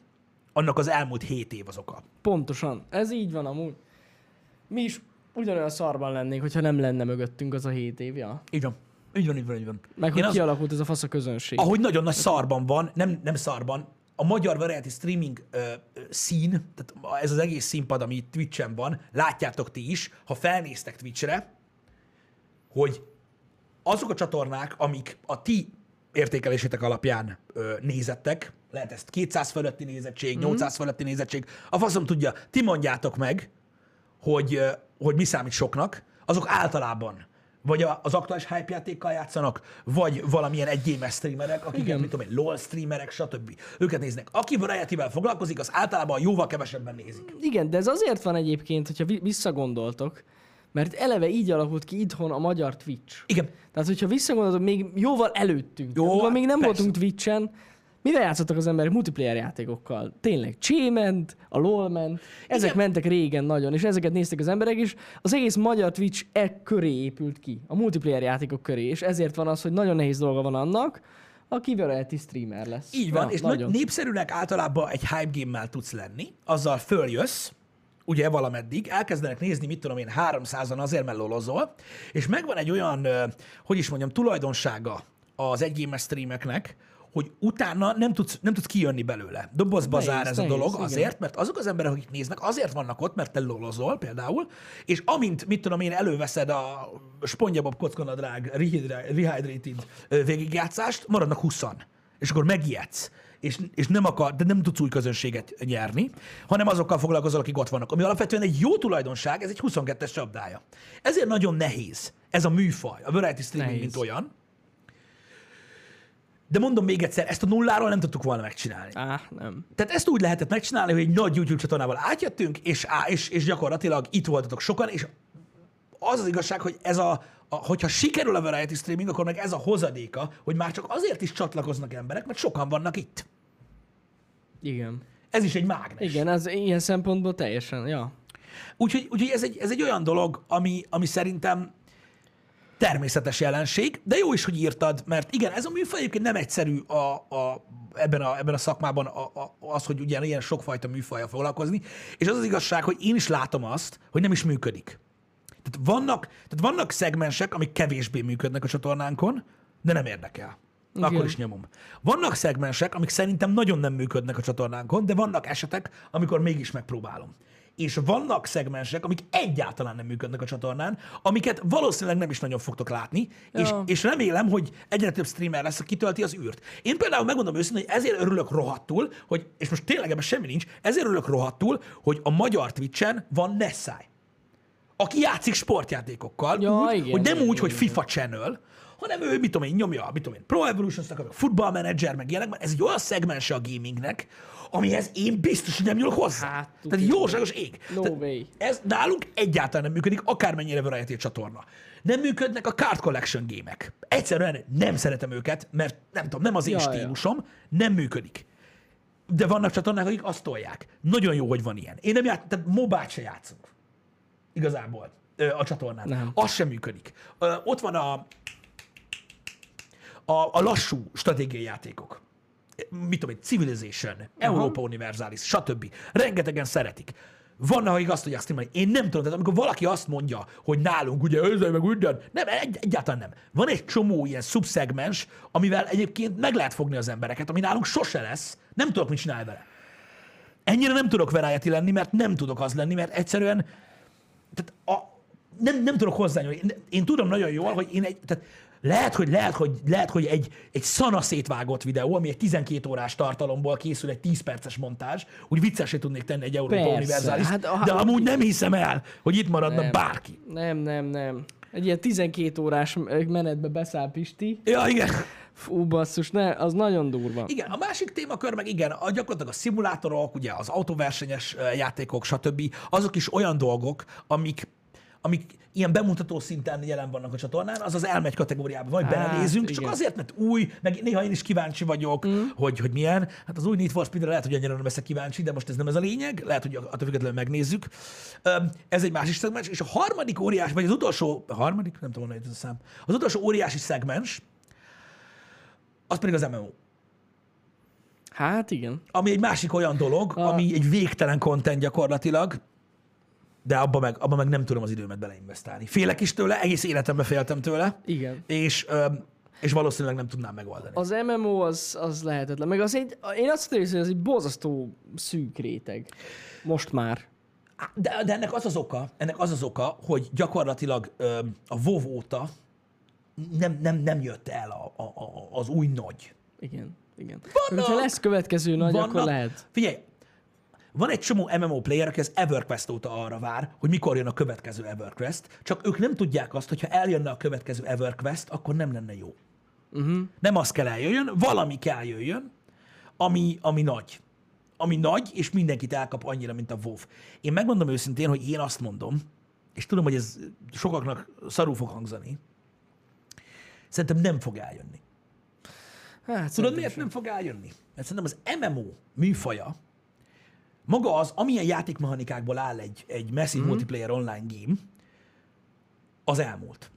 annak az elmúlt hét év az oka. Pontosan. Ez így van amúgy. Mi is ugyanolyan szarban lennénk, hogyha nem lenne mögöttünk az a 7 év, ja. Így van. Így van, így van, így van. Meg Én hogy az- kialakult ez a fasz a közönség. ahogy nagyon nagy szarban van, nem, nem szarban, a magyar variety streaming ö, ö, szín, tehát ez az egész színpad, ami itt Twitch-en van, látjátok ti is, ha felnéztek Twitch-re, hogy azok a csatornák, amik a ti értékelésétek alapján ö, nézettek, lehet ezt 200 fölötti nézettség, 800 fölötti nézettség, a faszom tudja, ti mondjátok meg, hogy, hogy mi számít soknak, azok általában vagy az aktuális hype játékkal játszanak, vagy valamilyen egyémes streamerek, akik, Igen. mit tudom én, LOL streamerek, stb. Őket néznek. Aki variety foglalkozik, az általában jóval kevesebben nézik. Igen, de ez azért van egyébként, hogyha vi- visszagondoltok, mert eleve így alakult ki itthon a magyar Twitch. Igen. Tehát, hogyha visszagondoltok, még jóval előttünk. Jó, Jó, még nem persze. voltunk Twitch-en. Mivel játszottak az emberek multiplayer játékokkal? Tényleg, Csé ment, a LOL ment, ezek Igen. mentek régen nagyon, és ezeket nézték az emberek is. Az egész magyar Twitch e köré épült ki, a multiplayer játékok köré, és ezért van az, hogy nagyon nehéz dolga van annak, aki variety streamer lesz. Így van, Ja, és nagyon. népszerűnek általában egy hype game-mel tudsz lenni, azzal följössz, ugye valameddig, elkezdenek nézni, mit tudom én, 300-an azért, mert lolozol, és megvan egy olyan, hogy is mondjam, tulajdonsága az egyémes streameknek, hogy utána nem tudsz, nem tudsz kijönni belőle. Dobozba Nehéz, zár ez a nehéz, dolog igen. azért, mert azok az emberek, akik néznek, azért vannak ott, mert te lolozol például, és amint, mit tudom én, előveszed a SpongeBob kockanadrág rehydra- rehydrated végigjátszást, maradnak 20 és akkor megijedsz, és, és nem akar, de nem tudsz új közönséget nyerni, hanem azokkal foglalkozol, akik ott vannak. Ami alapvetően egy jó tulajdonság, ez egy 22-es csapdája. Ezért nagyon nehéz ez a műfaj, a variety streaming, Nehéz. mint olyan. De mondom még egyszer, ezt a nulláról nem tudtuk volna megcsinálni. Á, nem. Tehát ezt úgy lehetett megcsinálni, hogy egy nagy YouTube csatornával átjöttünk, és, á, és, és gyakorlatilag itt voltatok sokan, és az az igazság, hogy ez a, a, hogyha sikerül a variety streaming, akkor meg ez a hozadéka, hogy már csak azért is csatlakoznak emberek, mert sokan vannak itt. Igen. Ez is egy mágnes. Igen, ez ilyen szempontból teljesen, ja. Úgyhogy, úgyhogy ez, egy, ez egy olyan dolog, ami, ami szerintem természetes jelenség, de jó is, hogy írtad, mert igen, ez a műfaj egyébként nem egyszerű a, a, ebben, a, ebben a szakmában a, a, az, hogy ugye ilyen sokfajta műfajjal foglalkozni, és az az igazság, hogy én is látom azt, hogy nem is működik. Tehát vannak, tehát vannak szegmensek, amik kevésbé működnek a csatornánkon, de nem érdekel. Igen. Akkor is nyomom. Vannak szegmensek, amik szerintem nagyon nem működnek a csatornánkon, de vannak esetek, amikor mégis megpróbálom. És vannak szegmensek, amik egyáltalán nem működnek a csatornán, amiket valószínűleg nem is nagyon fogtok látni, Ja. és, és remélem, hogy egyre több streamer lesz, aki kitölti az űrt. Én például megmondom őszintén, hogy ezért örülök rohadtul, hogy, és most tényleg ebben semmi nincs, ezért örülök rohadtul, hogy a magyar Twitch-en van Nessai aki játszik sportjátékokkal, Ja, úgy, igen, hogy nem igen, úgy, hogy igen. FIFA channel, hanem ő, mit tudom én, nyomja, mit tudom én, Pro Evolution Soccer, meg Football Manager, meg ilyenek, mert ez egy olyan szegmense a gamingnek, amihez én biztos, hogy nem nyúlok hozzá. Hát, Tehát jóságos ég. No Tehát way. Ez nálunk egyáltalán nem működik, akármennyire variety csatorna. Nem működnek a card collection gémek. Egyszerűen nem szeretem őket, mert nem tudom, nem az én Ja, ja. stílusom, nem működik. De vannak csatornák, akik azt tolják. Nagyon jó, hogy van ilyen. Én nem játszom, tehát mobát se játszunk. Igazából a csatornán. Nem. Az sem működik. Ott van a, a, a lassú stratégiai játékok. Mit tudom én, Civilization, Európa Universalis, stb. Rengetegen szeretik. Vannak, akik azt tudják streamelni. Én nem tudom, tehát amikor valaki azt mondja, hogy nálunk ugye őzzel meg minden, nem, egy, egyáltalán nem. Van egy csomó ilyen szubszegmens, amivel egyébként meg lehet fogni az embereket, ami nálunk sose lesz. Nem tudok mit csinálni vele. Ennyire nem tudok variety lenni, mert nem tudok az lenni, mert egyszerűen tehát a, nem, nem tudok hozzányúlni. Én, én tudom nagyon jól, hogy én egy, tehát lehet, hogy, lehet, hogy, lehet, hogy egy, egy szana szétvágott videó, ami egy 12 órás tartalomból készül, egy 10 perces montázs, úgy viccesé tudnék tenni egy Európa Universalis, hát a- de amúgy nem hiszem el, hogy itt maradna Nem. bárki. Nem, nem, nem. Egy ilyen 12 órás menetbe beszáll Pisti. Ja, igen. Fú, basszus, ne, az nagyon durva. Igen, a másik témakör meg igen, a, gyakorlatilag a szimulátorok, ugye az autóversenyes játékok, stb. azok is olyan dolgok, amik amik ilyen bemutató szinten jelen vannak a csatornán, az az elmegy kategóriába, vagy Hát, belenézünk, csak azért, mert új, meg néha én is kíváncsi vagyok, mm. hogy, hogy milyen. Hát az új Need for Speed-re lehet, hogy annyira nem leszek kíváncsi, de most ez nem ez a lényeg, lehet, hogy attól függetlenül megnézzük. Ez egy másik szegmens, és a harmadik óriás, vagy az utolsó, a harmadik, nem tudom, jött ez a szám, az utolsó óriási szegmens, az pedig az MMO. Hát igen. ami egy másik olyan dolog, A- ami egy végtelen content gyakorlatilag, de abba meg, abba meg nem tudom az időmet beleinvestálni. Félek is tőle, egész életemben féltem tőle, Igen. és, és valószínűleg nem tudnám megoldani. Az MMO az, az lehetetlen. Meg az egy, én azt tudom, hogy ez egy borzasztó szűk réteg. Most már. De, de ennek az az oka, ennek az az oka, hogy gyakorlatilag a WoW óta nem, nem, nem jött el a, a, a, az új nagy. Igen. Igen. Vannak- Ha lesz következő nagy, akkor Vannak- lehet. Figyelj, van egy csomó MMO player, aki az EverQuest óta arra vár, hogy mikor jön a következő EverQuest, csak ők nem tudják azt, hogy ha eljönne a következő EverQuest, akkor nem lenne jó. Uh-huh. Nem az kell eljöjjön, valami kell jöjjön, ami, ami nagy. Ami nagy, és mindenkit elkap annyira, mint a WoW. Én megmondom őszintén, hogy én azt mondom, és tudom, hogy ez sokaknak szarú fog hangzani, szerintem nem fog eljönni. Hát, Tudod, miért sem. nem fog eljönni? Mert szerintem az MMO műfaja, maga az, amilyen játékmechanikákból áll egy, egy massive mm. multiplayer online game, az elmúlt.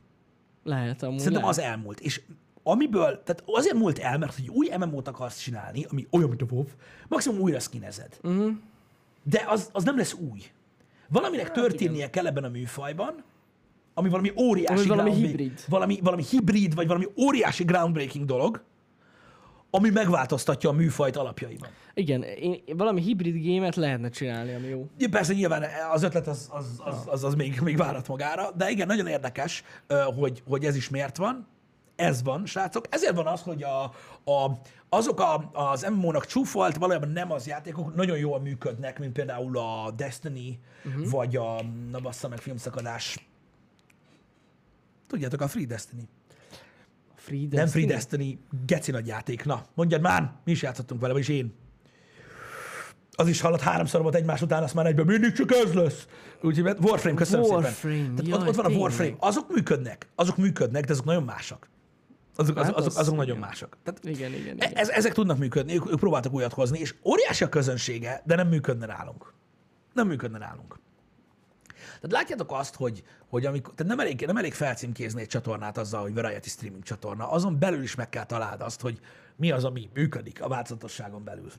Lehet amúgy. Szerintem lehet. az elmúlt. És amiből, tehát azért múlt el, mert hogy új MMO-t akarsz csinálni, ami olyan, mint a WoW, maximum újra skinezed. Mhm. De az, az nem lesz új. Valaminek történnie kell ebben a műfajban, ami valami óriási Ami valami hibrid. Valami, valami hibrid, vagy valami óriási groundbreaking dolog, ami megváltoztatja a műfajt alapjaiban. Igen, én, valami hibrid gémet lehetne csinálni, ami jó. Ja, persze nyilván az ötlet az, az, az, az, az még, még várat magára, de igen, nagyon érdekes, hogy, hogy ez is miért van. Ez van, srácok. Ezért van az, hogy a, a, azok a, az MMO-nak csúfolt, valójában nem az játékok, nagyon jól működnek, mint például a Destiny, uh-huh. vagy a, na bassza meg, filmszakadás. Tudjátok, a Free Destiny. Free Nem? Free Destiny, geci nagy játék. Na, mondjad már, mi is játszottunk vele, vagyis én. Az is hallott háromszor volt egymás után, azt már egyben mindig csak ez lesz. Úgyhogy Warframe, köszönöm Warframe, szépen. Tehát jaj, ott, ott van a. Warframe. Azok működnek, azok működnek, de azok nagyon másak. Azok, azok, Hát azok, az- azok nagyon igen. másak. Tehát Igen, igen, e- igen. ez, ezek tudnak működni, ők, ők próbáltak újat hozni, és óriási a közönsége, de nem működne nálunk. Nem működne nálunk. Tehát látjátok azt, hogy, hogy amikor, tehát nem elég, nem elég felcímkézni egy csatornát azzal, hogy variety streaming csatorna, azon belül is meg kell találd azt, hogy mi az, ami működik a változatosságon belül.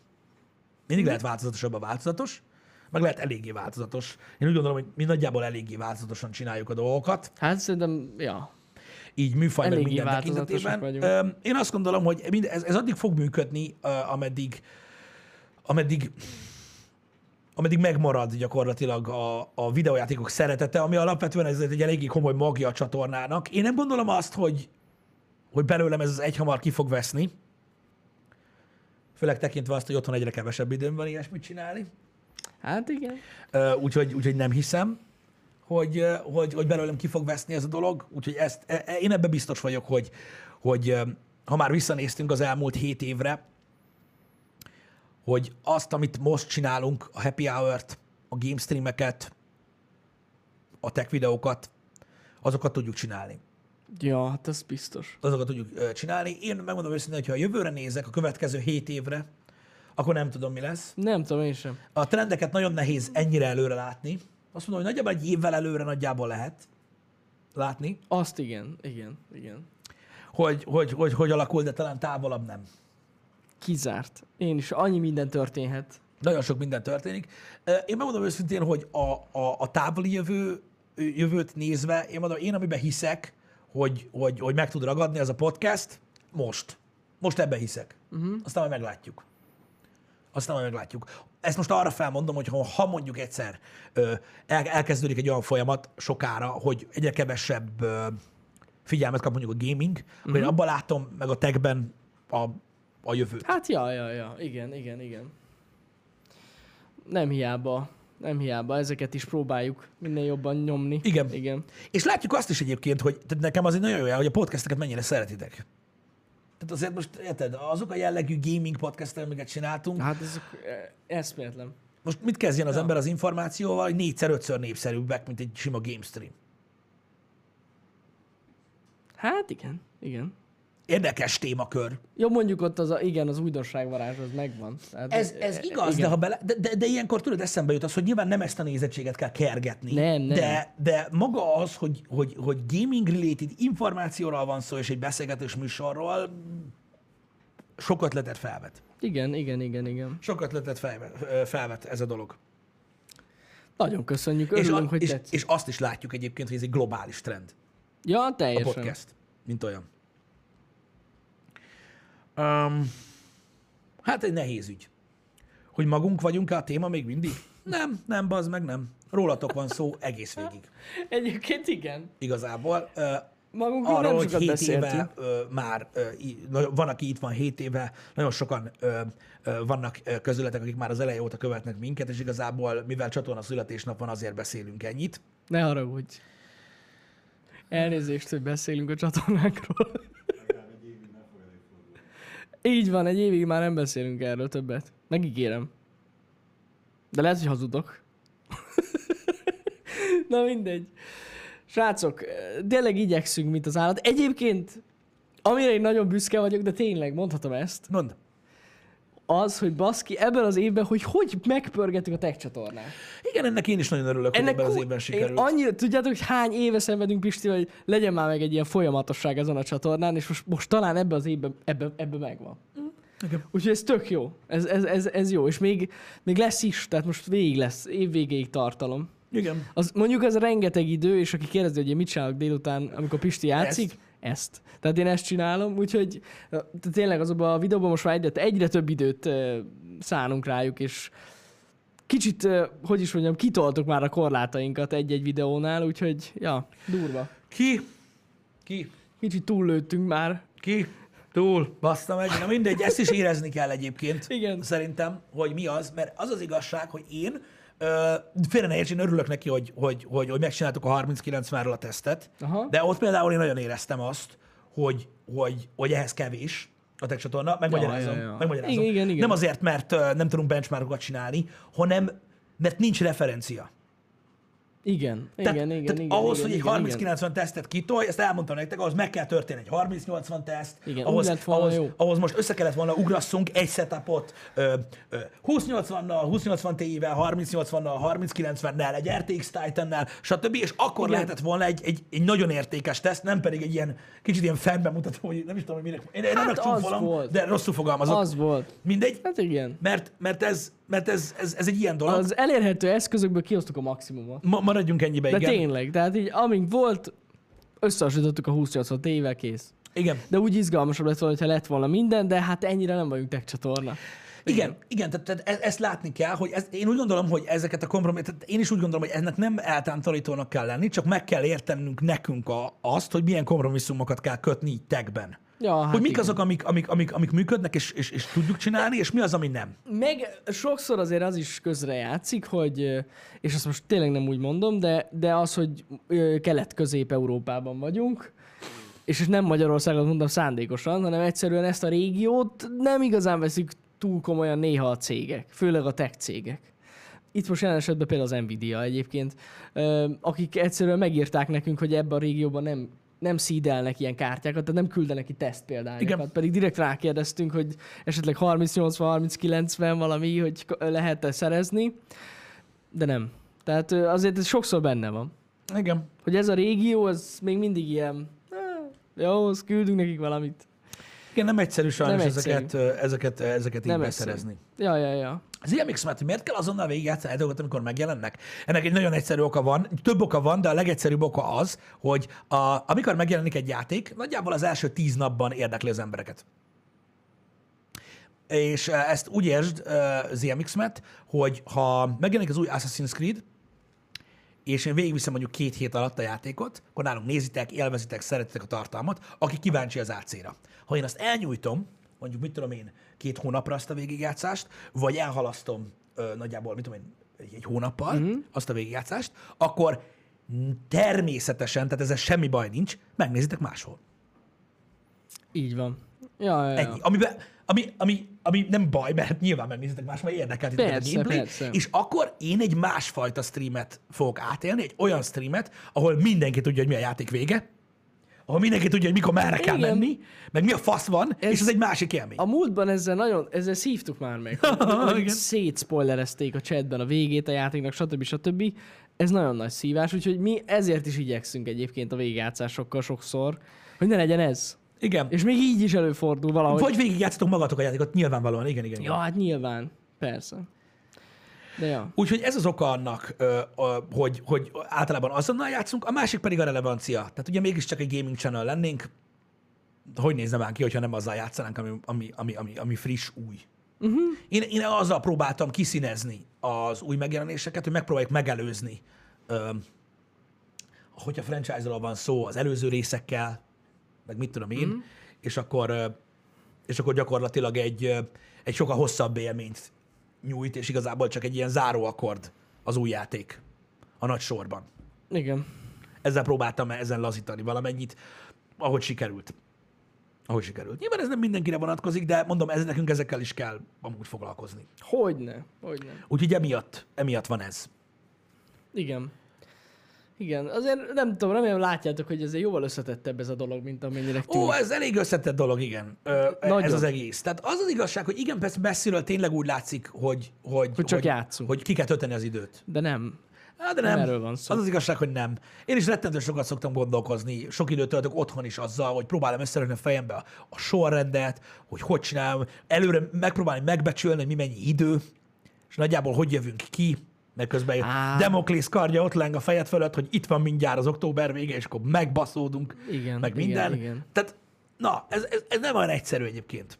Mindig lehet változatosabb a változatos, meg lehet eléggé változatos. Én úgy gondolom, hogy mi nagyjából eléggé változatosan csináljuk a dolgokat, Hát szerintem, ja. így műfaj meg Eléggé minden változatosak tekintetében. vagyunk. Én azt gondolom, hogy ez, ez addig fog működni, ameddig, ameddig ameddig megmarad gyakorlatilag a, a videójátékok szeretete, ami alapvetően ez egy eléggé komoly magja a csatornának. Én nem gondolom azt, hogy, hogy belőlem ez az egy hamar ki fog veszni, főleg tekintve azt, hogy otthon egyre kevesebb időm van ilyesmit csinálni. Hát igen. Úgyhogy, úgyhogy nem hiszem, hogy, hogy, hogy belőlem ki fog veszni ez a dolog, úgyhogy ezt, e- e- én ebben biztos vagyok, hogy, hogy ha már visszanéztünk az elmúlt hét évre, hogy azt, amit most csinálunk, a happy hour-t, a game streameket, a tech videókat, azokat tudjuk csinálni. Ja, hát ez biztos. Azokat tudjuk csinálni. Én megmondom őszintén, hogy ha a jövőre nézek, a következő hét évre, akkor nem tudom, mi lesz. Nem tudom én sem. A trendeket nagyon nehéz ennyire előre látni. Azt mondom, hogy nagyjából egy évvel előre nagyjából lehet látni, Azt igen, igen, igen. hogy hogy, hogy, hogy alakul, de talán távolabb nem. Kizárt. Én is, annyi minden történhet. Nagyon sok minden történik. Én megmondom őszintén, hogy a, a, a távoli jövő, jövőt nézve, én mondom, én amiben hiszek, hogy, hogy, hogy meg tud ragadni ez a podcast, most. Most ebben hiszek. Uh-huh. Aztán majd meglátjuk. Aztán majd meglátjuk. Ezt most arra felmondom, hogy ha, ha mondjuk egyszer el, elkezdődik egy olyan folyamat sokára, hogy egyre kevesebb figyelmet kap mondjuk a gaming, uh-huh. akkor én abban látom meg a techben a, a jövőt. Hát ja, ja, ja. Igen, igen, igen. Nem hiába. Nem hiába. Ezeket is próbáljuk minél jobban nyomni. Igen. Igen. És látjuk azt is egyébként, hogy nekem azért nagyon jó, hogy a podcasteket mennyire szeretitek. Tehát azért most, érted, azok a jellegű gaming podcastek, amiket csináltunk, Hát ezek eszméletlen. most mit kezdjen az Ja. ember az információval, hogy négyszer, ötször népszerűbbek, mint egy sima game stream. Hát igen, igen. Érdekes témakör. Jó, mondjuk ott az, a, igen, az újdonságvarázs az megvan. Tehát, Ez, ez eh, igaz, igen. de, ha bele, de, de, de, ilyenkor tudod, eszembe jut az, hogy nyilván nem ezt a nézettséget kell kergetni. Nem, nem. De, de maga az, hogy, hogy, hogy gaming-related információról van szó, és egy beszélgetős műsorról, sok ötletet felvet. Igen, igen, igen, igen. Sok ötletet felvet, felvet ez a dolog. Nagyon köszönjük, És, örülünk, a, hogy és, tetszik. és azt is látjuk egyébként, hogy ez egy globális trend, Ja, a teljesen. podcast, mint olyan. Um, hát egy nehéz ügy. Hogy magunk vagyunk-e a téma még mindig? Nem, nem, bazd meg, nem. Rólatok van szó egész végig. Egyébként igen. Igazából. Ö, Magunkról arra, nem hogy sokat 7 beszéltünk. éve ö, már, ö, van, aki itt van 7 éve, nagyon sokan ö, ö, vannak közületek, akik már az eleje óta követnek minket, és igazából, mivel csatorna születésnap van, azért beszélünk ennyit. Ne haragudj. Elnézést, hogy beszélünk a csatornánkról. Így van, egy évig már nem beszélünk erről többet. Megígérem. De lehet, hogy hazudok. Na mindegy. Srácok, tényleg igyekszünk, mint az állat. Egyébként, amire én nagyon büszke vagyok, de tényleg mondhatom ezt, Mondd. Az, hogy baszki, ebben az évben, hogy hogy megpörgetük a tech csatornát. Igen, ennek én is nagyon örülök, hogy ebben az évben én sikerült. annyira, tudjátok, hogy hány éve szenvedünk Pisti, hogy legyen már meg egy ilyen folyamatosság ezen a csatornán, és most, most talán ebbe az évben ebbe, ebbe megvan. Igen. Úgyhogy ez tök jó. Ez, ez, ez, ez jó. És még, még lesz is, tehát most végig lesz, év végéig tartalom. Igen. Az, mondjuk ez rengeteg idő, és aki kérdezi, hogy én mit csinálok délután, amikor Pisti játszik, ezt. Ezt. Tehát én ezt csinálom, úgyhogy tényleg azokban a videóban most már egyre, egyre több időt szánunk rájuk, és kicsit, hogy is mondjam, kitoltuk már a korlátainkat egy-egy videónál, úgyhogy ja, durva. Ki? Ki? Kicsit túllőttünk már. Ki? Túl. Baszta meg. Na mindegy, ezt is érezni kell egyébként. Igen. Szerintem, hogy mi az, mert az az igazság, hogy én félre ne érts, én örülök neki, hogy, hogy, hogy, hogy megcsináltuk a 30-90-ről a tesztet, Aha. de ott például én nagyon éreztem azt, hogy, hogy, hogy ehhez kevés a tech csatorna. Megmagyarázom. Ja, ja, ja. megmagyarázom. Igen, igen, igen. Nem azért, mert nem tudunk benchmarkokat csinálni, hanem mert nincs referencia. Igen, Tehát, igen, igen, tehát igen. ahhoz, igen, hogy egy igen, 30-90 igen. tesztet kitolj, ezt elmondtam nektek, ahhoz meg kell történni egy 30-80 teszt, Igen, ahhoz, ahhoz, jó. ahhoz most össze kellett volna ugrasszunk egy setupot ö, ö, 20-80-nal, 20-80 Ti-vel, 30-80-nal, 30-90-nel, egy RTX Titan-nel, stb. És akkor Igen. lehetett volna egy, egy, egy nagyon értékes teszt, nem pedig egy ilyen kicsit ilyen felbemutató, hogy nem is tudom, hogy minek. Én, én Hát az csúfolom, volt. de rosszul fogalmazok. Az volt. Mindegy, Hát igen. mert, mert, ez, mert ez, ez, ez egy ilyen dolog. Az elérhető eszközökből kihoztuk a maximumot. Ma, maradjunk ennyibe, De igen. tényleg, tehát így amink volt, összehasonlítottuk a 20-80 ével kész. Igen. De úgy izgalmasabb lett volna, ha lett volna minden, de hát ennyire nem vagyunk tech csatorna. Igen, igen, tehát, tehát e- ezt látni kell, hogy ez, én úgy gondolom, hogy ezeket a kompromisszumot, én is úgy gondolom, hogy ennek nem eltántorítónak kell lenni, csak meg kell értenünk nekünk a, azt, hogy milyen kompromisszumokat kell kötni így techben. Ja, hát hogy mik igen. azok, amik, amik, amik, amik működnek, és, és, és tudjuk csinálni, és mi az, ami nem. Meg sokszor azért az is közrejátszik, hogy, ö, és azt most tényleg nem úgy mondom, de, de az, hogy kelet-közép-európában vagyunk, és nem Magyarországot mondom szándékosan, hanem egyszerűen ezt a régiót nem igazán veszik túl komolyan néha a cégek, főleg a tech cégek. Itt most jelen esetben például az Nvidia egyébként, akik egyszerűen megírták nekünk, hogy ebben a régióban nem nem szídelnek ilyen kártyákat, tehát nem küldenek ki teszt példányokat. Igen. Pedig direkt rákérdeztünk, hogy esetleg 30-80-30-90 valami, hogy lehet-e szerezni, de nem. Tehát azért ez sokszor benne van. Igen. Hogy ez a régió, ez még mindig ilyen, "Eh, jó, azt küldünk nekik valamit. Igen, nem egyszerű sajnos Nem ezeket, ö, ezeket, ezeket így Nem beszerezni. Ja, ja, ja. Az IMX mert miért kell azonnal végigjátszani dolgot, amikor megjelennek? Ennek egy nagyon egyszerű oka van, több oka van, de a legegyszerűbb oka az, hogy a, amikor megjelenik egy játék, nagyjából az első tíz napban érdekli az embereket. És ezt úgy értsd, az IMX-met, hogy ha megjelenik az új Assassin's Creed, és én végigviszem mondjuk két hét alatt a játékot, akkor nálunk nézitek, élvezitek, szeretitek a tartalmat, aki kíváncsi az AC-ra. Ha én azt elnyújtom, mondjuk mit tudom én, két hónapra azt a végigjátszást, vagy elhalasztom ö, nagyjából, mit tudom én, egy, egy hónappal uh-huh. azt a végigjátszást, akkor természetesen, tehát ezzel semmi baj nincs, megnézitek máshol. Így van. Ja, ja, ja. Ennyi. Amiben, ami, ami, ami nem baj, mert nyilván megnézitek más, mert érdekelt a Persze, gameplay, persze. és akkor én egy másfajta streamet fogok átélni, egy olyan streamet, ahol mindenki tudja, hogy mi a játék vége, ahol mindenki tudja, hogy mikor merre kell Igen. menni, meg mi a fasz van, ez... És ez egy másik élmény. A múltban ezzel nagyon, ezzel szívtuk már meg, hogy, szétszpoilerezték a chatben a végét a játéknak, stb. stb. Ez nagyon nagy szívás, úgyhogy mi ezért is igyekszünk egyébként a végigjátszásokkal sokszor, hogy ne legyen ez. Igen. És még így is előfordul valahogy. Vagy végigjátszatok magatok a játékot, nyilvánvalóan, igen, igen. igen. Ja, hát nyilván. Persze. De ja. Úgyhogy ez az oka annak, hogy, hogy általában azonnal játszunk, a másik pedig a relevancia. Tehát ugye mégiscsak egy gaming channel lennénk, hogy nézne már ki, hogyha nem azzal játszanánk, ami, ami, ami, ami, ami friss, új. Uh-huh. Én, én azzal próbáltam kiszínezni az új megjelenéseket, hogy megpróbáljuk megelőzni, hogyha franchise-ról van szó, az előző részekkel, meg mit tudom én, uh-huh. és akkor és akkor gyakorlatilag egy, egy sokkal hosszabb élményt nyújt, és igazából csak egy ilyen záróakord az új játék a nagy sorban. Igen. Ezzel próbáltam ezen lazítani valamennyit, ahogy sikerült. Ahogy sikerült. Nyilván ez nem mindenkire vonatkozik, de mondom, ez nekünk ezekkel is kell amúgy foglalkozni. Hogyne. Hogyne. Úgyhogy emiatt, emiatt van ez. Igen. Igen, azért nem tudom, remélem látjátok, hogy ezért jóval összetettebb ez a dolog, mint amennyire tűnik. Ó, ez elég összetett dolog, igen. Ö, ez az egész. Tehát az az igazság, hogy igen, persze messziről tényleg úgy látszik, hogy, hogy, Hogy csak játszunk. Hogy ki kell tölteni az időt. De nem. Hát, de Nem nem. erről van szó. Az az igazság, hogy nem. Én is rettentő sokat szoktam gondolkozni. Sok időt töltök otthon is azzal, hogy próbálom összerakni a fejembe a, a sorrendet, hogy hogy csinálom, előre megpróbálni megbecsülni, hogy mi mennyi idő, és nagyjából hogy jövünk ki, mert közben Á. Demoklész kardja ott leng a fejed fölött, hogy itt van mindjárt az október vége, és akkor megbaszódunk, Igen, meg igen, minden. igen. Tehát, na, ez, ez, ez nem olyan egyszerű egyébként.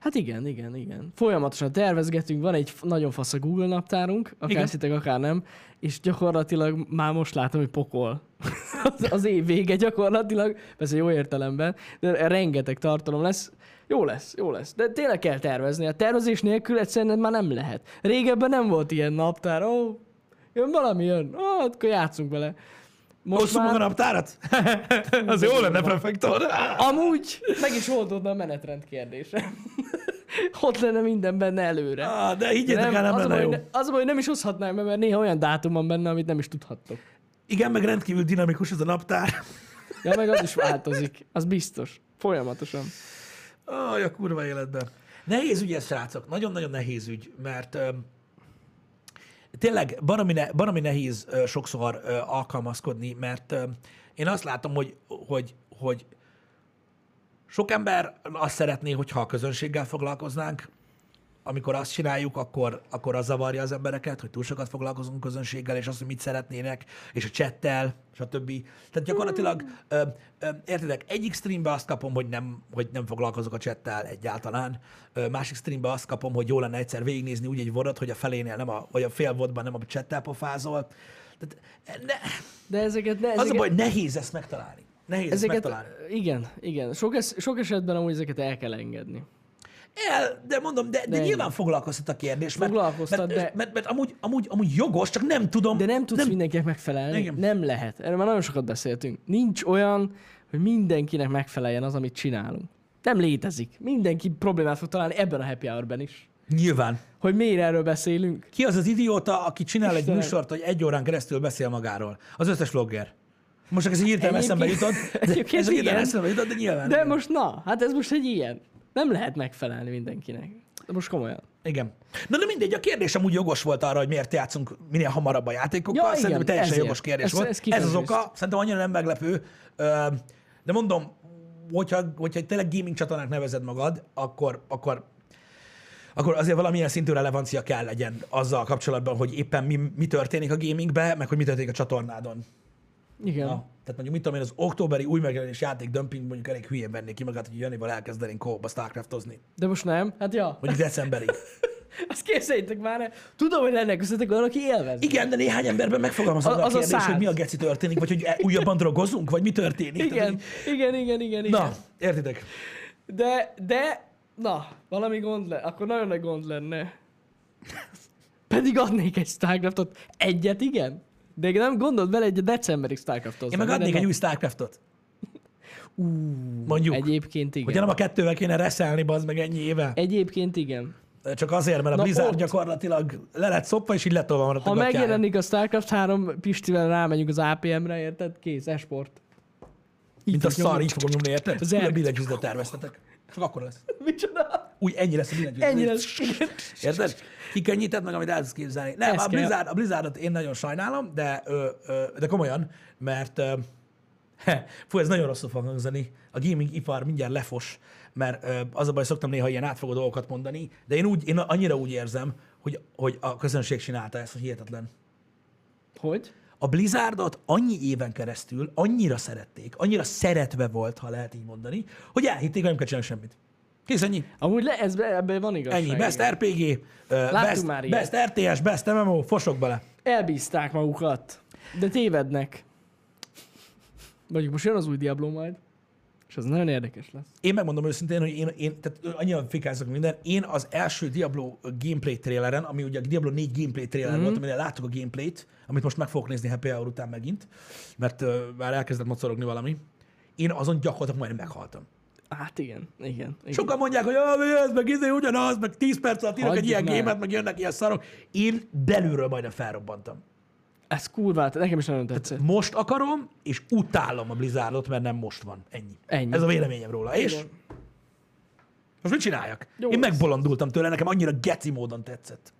Hát igen, igen, igen. Folyamatosan tervezgetünk, van egy nagyon fasz a Google naptárunk, akár Igen. hiszitek, akár nem, és gyakorlatilag már most látom, hogy pokol. az, az év vége gyakorlatilag, persze jó értelemben, de rengeteg tartalom lesz. Jó lesz, jó lesz. De tényleg kell tervezni. A tervezés nélkül egyszerűen már nem lehet. Régebben nem volt ilyen naptár. Ó, jön valami, jön. Ó, hát akkor játszunk vele. Most már a naptárat? az jó lenne, prefektor. amúgy meg is oldódna a menetrend kérdése. Ott lenne minden benne előre. Ah, de higgyétek el, nem az, lenne baj, jó. ne, az hogy nem is hozhatnám mert néha olyan dátum van benne, amit nem is tudhattok. Igen, meg rendkívül dinamikus ez a naptár. Ja, meg az is változik. Az biztos. Folyamatosan. Aj, a kurva életben. Nehéz ügy ez, srácok. Nagyon-nagyon nehéz ügy, mert öm, tényleg baromi, ne, baromi nehéz ö, sokszor ö, alkalmazkodni, mert öm, én azt látom, hogy, hogy, hogy sok ember azt szeretné, hogyha a közönséggel foglalkoznánk, amikor azt csináljuk, akkor, akkor az zavarja az embereket, hogy túl sokat foglalkozunk közönséggel, és azt, hogy mit szeretnének, és a chattel, stb. Tehát gyakorlatilag, ö, ö, értedek, egyik streambe azt kapom, hogy nem, hogy nem foglalkozok a chattel egyáltalán, ö, másik streambe azt kapom, hogy jó lenne egyszer végignézni úgy egy vodot, hogy a felénél nem a, vagy a fél vodban nem a chattel pofázol. Tehát ne, De ezeket, de az ezeket, a baj, nehéz ezt megtalálni. Nehéz ezeket, ezt megtalálni. igen, igen. Sok, es, sok esetben amúgy ezeket el kell engedni. El, de mondom, de, de ennyi. nyilván foglalkoztat a kérdés. Mert, Foglalkoztat, mert, de- mert, mert, amúgy, amúgy, amúgy jogos, csak nem tudom. De nem tudsz nem, mindenkinek megfelelni. Igen. Nem lehet. Erről már nagyon sokat beszéltünk. Nincs olyan, hogy mindenkinek megfeleljen az, amit csinálunk. Nem létezik. Mindenki problémát fog találni ebben a happy hour is. Nyilván. Hogy miért erről beszélünk? Ki az az idióta, aki csinál egy Istenem. műsort, hogy egy órán keresztül beszél magáról? Az összes vlogger. Most csak ez így hirtelen eszembe jutott. De, ez igen. eszembe jutott, de nyilván. De igen. most na, hát ez most egy ilyen. Nem lehet megfelelni mindenkinek. De most komolyan. Igen. Na de mindegy, a kérdés amúgy jogos volt arra, hogy miért játszunk minél hamarabb a játékokkal. Ja, Szerintem igen, teljesen ezért. jogos kérdés Ez- volt. ez Ez, az oka, szerintem annyira nem meglepő. De mondom, hogyha, hogyha tényleg gaming csatornák nevezed magad, akkor, akkor akkor azért valamilyen szintű relevancia kell legyen azzal kapcsolatban, hogy éppen mi, mi történik a gamingbe, meg hogy mi történik a csatornádon. Igen. Na, tehát mondjuk mit tudom én, az októberi új megjelenés játék dömping mondjuk elég hülyén vennék ki magát, hogy Janival elkezdenénk kóba Starcraftozni. De most nem? Hát ja. Mondjuk decemberig. Azt képzeljétek már. Tudom, hogy lenne köztetek olyan, aki élvez. Igen, de néhány emberben megfogalmazod Az- a az a kérdés, száz. hogy mi a geci történik, vagy hogy e- újabban drogozunk, vagy mi történik. Tehát, Igen, hogy- igen, igen, igen, igen. Na, értitek? De, de, na, valami gond le, akkor nagyon nagy gond lenne. Pedig adnék egy Starcraftot. Egyet, igen? De nem gondold bele, egy decemberig Starcraftot. Én meg adnék egy új Starcraftot. Mondjuk. Egyébként igen. Hogyha nem a kettővel kéne reszelni, az meg ennyi éve. Egyébként igen. Csak azért, mert a Na Blizzard ott. gyakorlatilag le lett szopva, és így letolva maradt Ha a megjelenik a Starcraft 3, Pistivel rámegyünk az APM-re, érted? Kész, esport. Mint a szar, így fogom nyomni, érted? Zerg. Újabb billentyűzetet terveztetek. Csak akkor lesz. Micsoda? Úgy ennyi lesz a billentyűzet. Ennyi lesz. Érted? Kikönnyített meg, amit el tudsz képzelni. Nem, Ez a. Blizzard, a Blizzardot én nagyon sajnálom, de, ö, ö, de komolyan, mert ö, he, fú, ez nagyon rosszul fog hangzani. A gaming ipar mindjárt lefos, mert ö, az a baj, szoktam néha ilyen átfogó dolgokat mondani, de én, úgy, én annyira úgy érzem, hogy, hogy a közönség csinálta ezt, hogy hihetetlen. Hogy? A Blizzardot annyi éven keresztül annyira szerették, annyira szeretve volt, ha lehet így mondani, hogy elhitték, hogy nem kell semmit. Kész, ennyi. Amúgy le, ez, ebben van igazság. Ennyi. Best igen. RPG, ö, best, már ilyet. best RTS, best MMO, fosok bele. Elbízták magukat. De tévednek. Mondjuk most jön az új Diablo majd, és az nagyon érdekes lesz. Én megmondom őszintén, hogy én, én tehát ö, annyira fikázok minden. Én az első Diablo gameplay traileren, ami ugye a Diablo 4 gameplay trailer mm-hmm. volt, amire láttuk a gameplayt, amit most meg fogok nézni Happy Hour után megint, mert uh, már elkezdett mocorogni valami. Én azon gyakorlatilag majdnem meghaltam. Hát igen, igen. igen. Sokan mondják, hogy ez, meg izé ugyanaz, meg 10 perc alatt írok egy ilyen már. gémet, meg jönnek ilyen szarok. Én belülről majdnem felrobbantam. Ez kurva, nekem is nagyon tetszett. Most akarom, és utálom a Blizzardot, mert nem most van. Ennyi. Ennyi. Ez a véleményem róla. És Igen. most mit csináljak? Jó Én megbolondultam tőle, nekem annyira geci módon tetszett.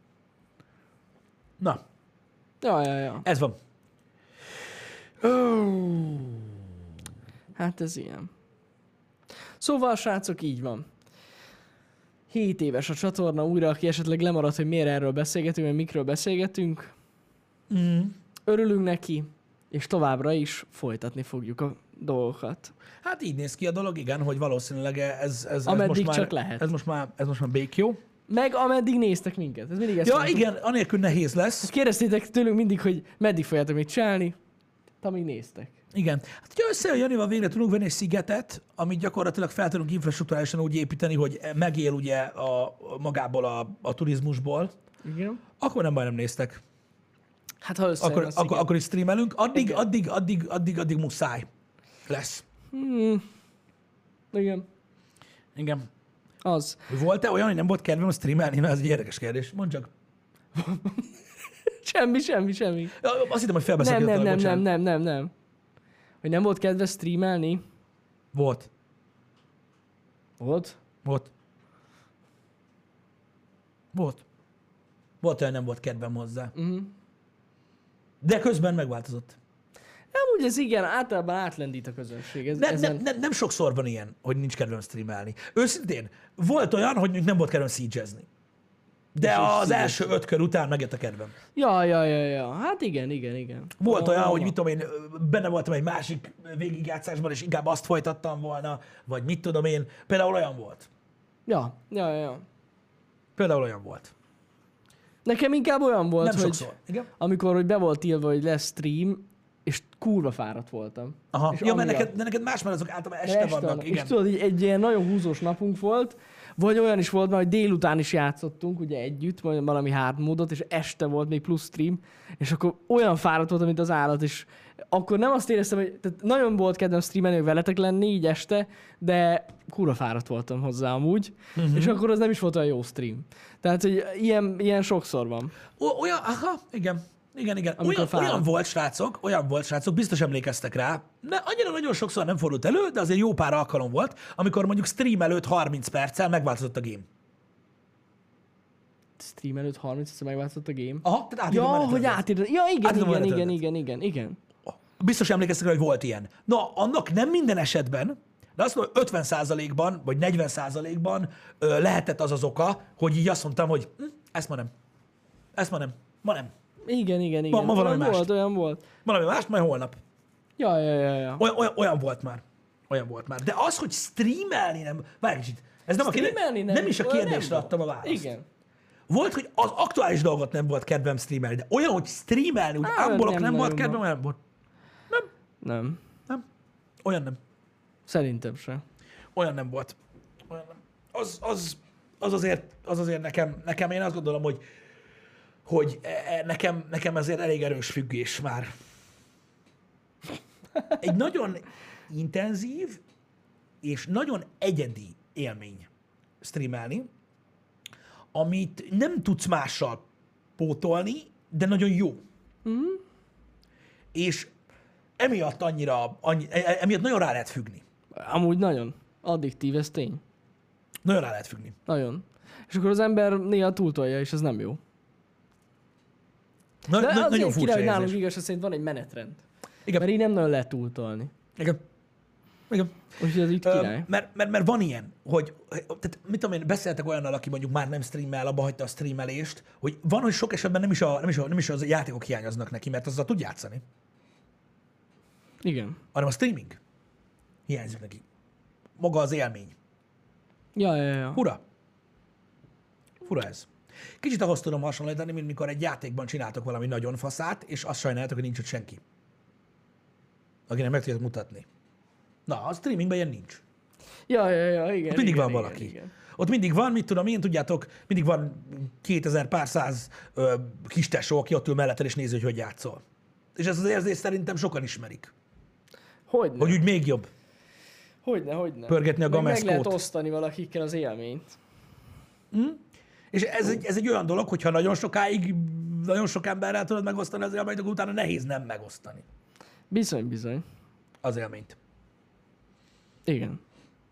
Na, Ja, ja, ja. ez van. Hát ez ilyen. Szóval, srácok, így van. 7 éves a csatorna újra, aki esetleg lemaradt, hogy miért erről beszélgetünk, vagy mikről beszélgetünk. Mm. Örülünk neki, és továbbra is folytatni fogjuk a dolgokat. Hát így néz ki a dolog, igen, hogy valószínűleg ez, ez, ez Ameddig most már, csak lehet. Ez most már, ez most már békjó. Meg ameddig néztek minket. Ez mindig ezt Ja, mondtuk. igen, anélkül nehéz lesz. Kérdeztétek tőlünk mindig, hogy meddig fogjátok mit csinálni, te amíg néztek. Igen. Hát, hogyha összejön Janival végre tudunk venni egy szigetet, amit gyakorlatilag fel tudunk infrastruktúrálisan úgy építeni, hogy megél ugye a, a magából a, a turizmusból, Igen. akkor nem baj, nem néztek. Hát ha összejön Akkor, az akkor, akkor is streamelünk. Addig, Igen. addig, addig, addig, addig muszáj lesz. Hmm. Igen. Igen. Az. Volt-e olyan, hogy nem volt kedvem streamelni? Na, ez egy érdekes kérdés. Mondd csak. Semmi, semmi, semmi. Azt hittem, hogy Nem, felbeszélgettem. nem, nem, nem, nem, nem, nem. Hogy nem volt kedve streamelni? Volt. Volt. Volt. Volt. Volt olyan, nem volt kedvem hozzá. Uh-huh. De közben megváltozott. Amúgy ez igen, általában átlendít a közönség. Ez, Nem, ezen... nem, nem, nem sokszor van ilyen, hogy nincs kedvem streamelni. Őszintén, volt olyan, hogy nem volt kedvem siegezni. De az siege. első öt kör után megjött a kedvem. Ja, ja, ja, ja. Hát igen, igen, igen. Volt olyan, hogy ah. mit tudom én, benne voltam egy másik végigjátszásban, és inkább azt folytattam volna, vagy mit tudom én. Például olyan volt. Ja, ja, ja, ja. Például olyan volt. Nekem inkább olyan volt, Nem hogy sokszor. Igen? amikor hogy be volt írva, hogy lesz stream, és kurva fáradt voltam. Aha. És Ja, mert amiatt- neked, de neked más, mert azok általában este, este vannak. van. Igen. És tudod, így egy ilyen nagyon húzós napunk volt, vagy olyan is volt, mert hogy délután is játszottunk, ugye együtt, vagy valami hard módot, és este volt még plusz stream, és akkor olyan fáradt voltam, mint az állat, és akkor nem azt éreztem, hogy tehát nagyon volt kedvem streamelni, hogy veletek lenni így este, de kurva fáradt voltam hozzá amúgy, uh-huh. és akkor az nem is volt olyan jó stream. Tehát, hogy ilyen, ilyen sokszor van. O- olyan, aha, igen. Igen, igen. Olyan, fáradt. olyan volt, srácok, olyan volt, srácok, biztos emlékeztek rá, de annyira nagyon sokszor nem fordult elő, de azért jó pár alkalom volt, amikor mondjuk stream előtt 30 perccel megváltozott a game. Stream előtt 30 egyszer megváltozott a game. Aha, tehát Ja, átírom a hogy menetrendet. átírod. Ja, igen, igen, igen, menetrendet. igen, igen, igen. Biztos emlékeztek rá, hogy volt ilyen. Na, annak nem minden esetben, de azt mondom, hogy 50%-ban, vagy 40%-ban ö, lehetett az az oka, hogy így azt mondtam, hogy hm, ezt ma nem. Ezt ma nem. Ma nem. Igen, igen, igen. ma valami olyan mást. volt, olyan volt. Valami más, majd holnap. Ja, ja, ja, ja. Olyan, olyan, olyan volt már. Olyan volt már. De az, hogy streamelni nem... Várj kicsit. Ez nem, a kérdés, Streamelni nem, nem is a kérdésre nem adtam a választ. Igen. Volt, hogy az aktuális dolgot nem volt kedvem streamelni, de olyan, hogy streamelni, úgy Á, nem, nem nem volt kedvem, olyan volt. Nem. Nem. Olyan nem. Szerintem sem. Olyan nem volt. Olyan nem. Az, az, az, azért, az azért nekem, nekem, én azt gondolom, hogy, hogy e- e- nekem, nekem ezért elég erős függés már. Egy nagyon intenzív és nagyon egyedi élmény streamelni, amit nem tudsz mással pótolni, de nagyon jó. Mm. És emiatt annyira, annyi, e- emiatt nagyon rá lehet függni. Amúgy nagyon. Addiktív, ez tény. Nagyon rá lehet függni. Nagyon. És akkor az ember néha túltolja, és ez nem jó. Na, De na, azért nagyon király, furcsa hogy nálunk igaz, szerint van egy menetrend. Igen. Mert így nem nagyon lehet túltolni. Igen. Igen. Úgyhogy ez így Ö, király. mert, mert, mert, van ilyen, hogy, tehát mit tudom én, beszéltek olyannal, aki mondjuk már nem streamel, abba hagyta a streamelést, hogy van, hogy sok esetben nem is, a, nem is, a, nem is az játékok hiányoznak neki, mert azzal tud játszani, Igen. hanem a streaming hiányzik neki. Maga az élmény. Ja, ja, ja. Fura. Fura ez. Kicsit ahhoz tudom hasonlítani, mint mikor egy játékban csináltok valami nagyon faszát, és azt sajnáljátok, hogy nincs ott senki. Akinek meg tudjátok mutatni. Na, a streamingben ilyen nincs. Ja, ja, ja, igen. Ott mindig igen, van igen, valaki. Igen. Ott mindig van, mit tudom én, tudjátok, mindig van 2000 pár száz ö, kis tesó, aki ott ül melletted és nézi, hogy hogy játszol. És ez az érzés szerintem sokan ismerik. Hogyne, Hogy úgy még jobb. hogyne, hogyne. pörgetni a Meg Meg lehet gameszkót. osztani valakikkel az élményt. És ez egy, ez egy olyan dolog, hogyha nagyon sokáig, nagyon sok emberrel tudod megosztani az élményt, akkor utána nehéz nem megosztani Bizony, bizony. az élményt. Igen.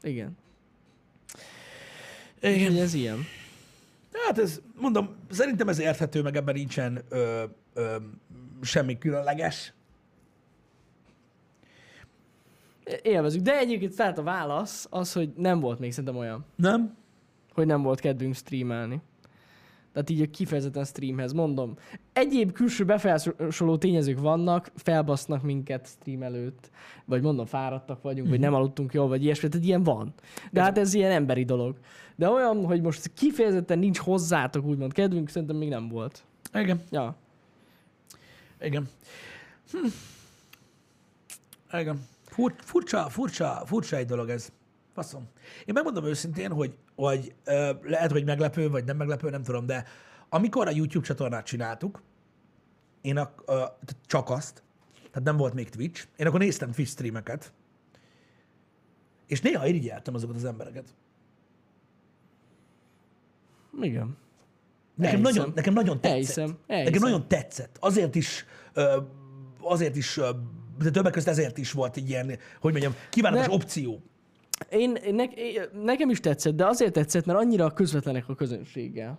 Igen. Igen. Úgyhogy ez ilyen. Hát ez, mondom, szerintem ez érthető, meg ebben nincsen ö, ö, semmi különleges. Élvezük. De egyébként tehát a válasz az, hogy nem volt még szerintem olyan, Nem? hogy nem volt kedvünk streamelni. Tehát így a kifejezetten streamhez, mondom. Egyéb külső befolyásoló tényezők vannak, felbasznak minket stream előtt, vagy mondom, fáradtak vagyunk, vagy nem aludtunk jól, vagy ilyesmi, tehát ilyen van. De hát ez ilyen emberi dolog. De olyan, hogy most kifejezetten nincs hozzátok úgymond kedvünk, szerintem még nem volt. Igen. Ja. Igen. Hm. Igen. Fur, furcsa, furcsa, furcsa egy dolog ez. Faszom. Én megmondom őszintén, hogy, hogy ö, lehet, hogy meglepő, vagy nem meglepő, nem tudom, de amikor a YouTube csatornát csináltuk, én a, ö, csak azt, tehát nem volt még Twitch, én akkor néztem Twitch streameket, és néha irigyeltem azokat az embereket. Igen. Nekem Elhiszem. nagyon, nekem nagyon tetszett. Elhiszem, Nekem elhiszem. nagyon tetszett. Azért is, ö, azért is, ö, de többek között ezért is volt egy ilyen, hogy mondjam, kívánatos De- opció. Én, ne, én, nekem is tetszett, de azért tetszett, mert annyira közvetlenek a közönséggel.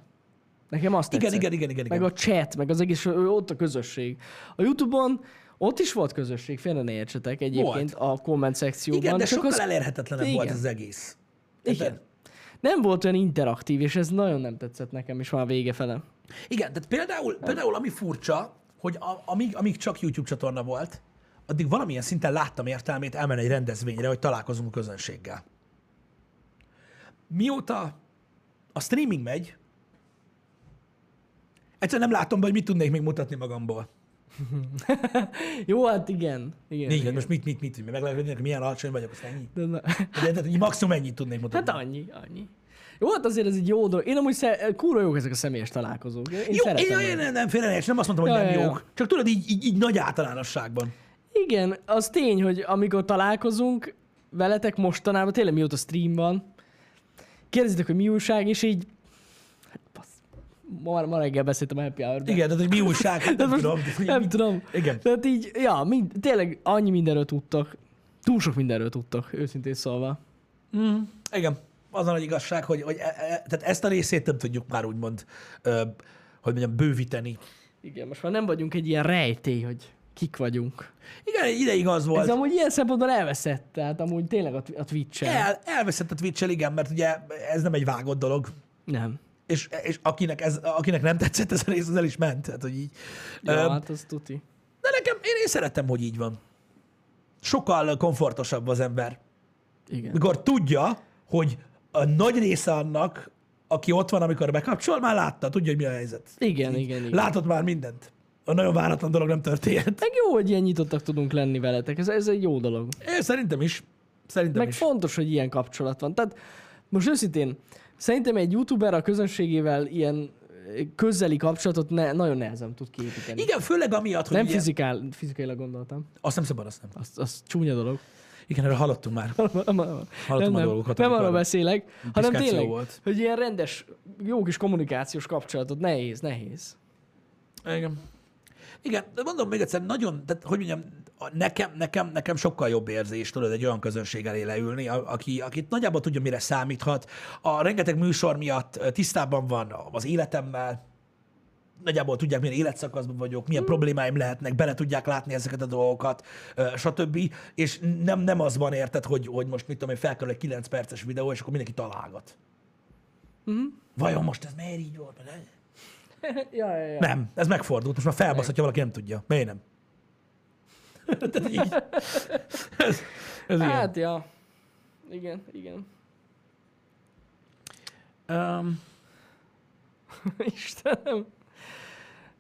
Nekem azt Igen, tetszett. igen, igen, igen, Meg igen. a chat, meg az egész, ott a közösség. A Youtube-on ott is volt közösség, félre ne értsetek egyébként a komment szekcióban. Igen, de sokkal az, elérhetetlenebb Igen. volt az egész. Igen. Érted? Nem volt olyan interaktív, és ez nagyon nem tetszett nekem is már vége fele. Igen, tehát például, például ami furcsa, hogy a, amíg, amíg csak YouTube csatorna volt, addig valamilyen szinten láttam értelmét elmenni egy rendezvényre, hogy találkozunk a közönséggel. Mióta a streaming megy, egyszerűen nem látom be, hogy mit tudnék még mutatni magamból. Jó, hát igen. igen, Igen, igen. most mit, mit, mit, mit, meglepődnék, hogy milyen alacsony vagyok, azt ennyi. De na, De, tehát, hogy maximum ennyit tudnék mutatni. hát annyi, annyi. Jó, hát azért ez egy jó dolog. Én amúgy sze- kurva jók ezek a személyes találkozók. Én Jó, én, én, nem, nem félre nem azt mondtam, hogy Ja, nem ja, ja. jók. Csak tudod, így, így, így nagy általánosságban. Igen, az tény, hogy amikor találkozunk veletek mostanában, tényleg mióta stream van, kérdezitek, hogy mi újság, és így... Hát, ma, ma reggel beszéltem a Happy Hour-ben. Igen, tehát, hogy mi újság, hát nem most tudom. nem tudom. Igen. Tehát így, ja, mind, tényleg annyi mindenről tudtak. Túl sok mindenről tudtak, őszintén szólva. Mm, igen. Az a nagy igazság, hogy, hogy e, e, tehát ezt a részét nem tudjuk már úgymond, ö, hogy mondjam, bővíteni. Igen, most már nem vagyunk egy ilyen rejtély, hogy kik vagyunk. Igen, ideig az volt. Ez amúgy ilyen szempontból elveszett, tehát amúgy tényleg a, a Twitch-en. El, elveszett a twitch igen, mert ugye ez nem egy vágott dolog. Nem. És, és akinek, ez, akinek nem tetszett ez a rész, az el is ment. Tehát, hogy így. Ja, Ö, hát az tuti. de nekem, én, én szeretem, hogy így van. Sokkal komfortosabb az ember. Igen. Mikor tudja, hogy a nagy része annak, aki ott van, amikor bekapcsol, már látta, tudja, hogy mi a helyzet. Igen, igen, igen. Látott már mindent. A nagyon váratlan dolog nem történt. Meg jó, hogy ilyen nyitottak tudunk lenni veletek. Ez, ez egy jó dolog. Én szerintem is. Szerintem Meg is. fontos, hogy ilyen kapcsolat van. Tehát most őszintén, szerintem egy youtuber a közönségével ilyen eh, közeli kapcsolatot ne, nagyon nehezen tud kiépíteni. Igen, főleg amiatt, hogy Nem ugye, fizikál, fizikailag gondoltam. azt nem szabad, azt nem. Az, az csúnya dolog. Igen, erről hallottunk már. nem, nem, Hallottam a dolgokat, nem arról beszélek, hanem tényleg, volt. hogy ilyen rendes, jó kis kommunikációs kapcsolatot nehéz, nehéz. Igen. Igen, de mondom még egyszer, nagyon, tehát, hogy mondjam, nekem, nekem, nekem sokkal jobb érzés, tudod, egy olyan közönség elé leülni, aki, akit nagyjából tudja, mire számíthat. A rengeteg műsor miatt tisztában van az életemmel, nagyjából tudják, milyen életszakaszban vagyok, milyen problémáim lehetnek, bele tudják látni ezeket a dolgokat, stb. És nem, nem az van, érted, hogy, hogy most mit tudom én, felkerül egy 9 perces videó, és akkor mindenki találgat. Mhm. Vajon most ez miért így volt? Meg- ja, ja, ja. Nem, ez megfordult, most már felbaszhatja valaki, nem tudja. Miért nem? Tehát így. Ez, ez ilyen. Hát, ja. Igen, igen. Um, Istenem.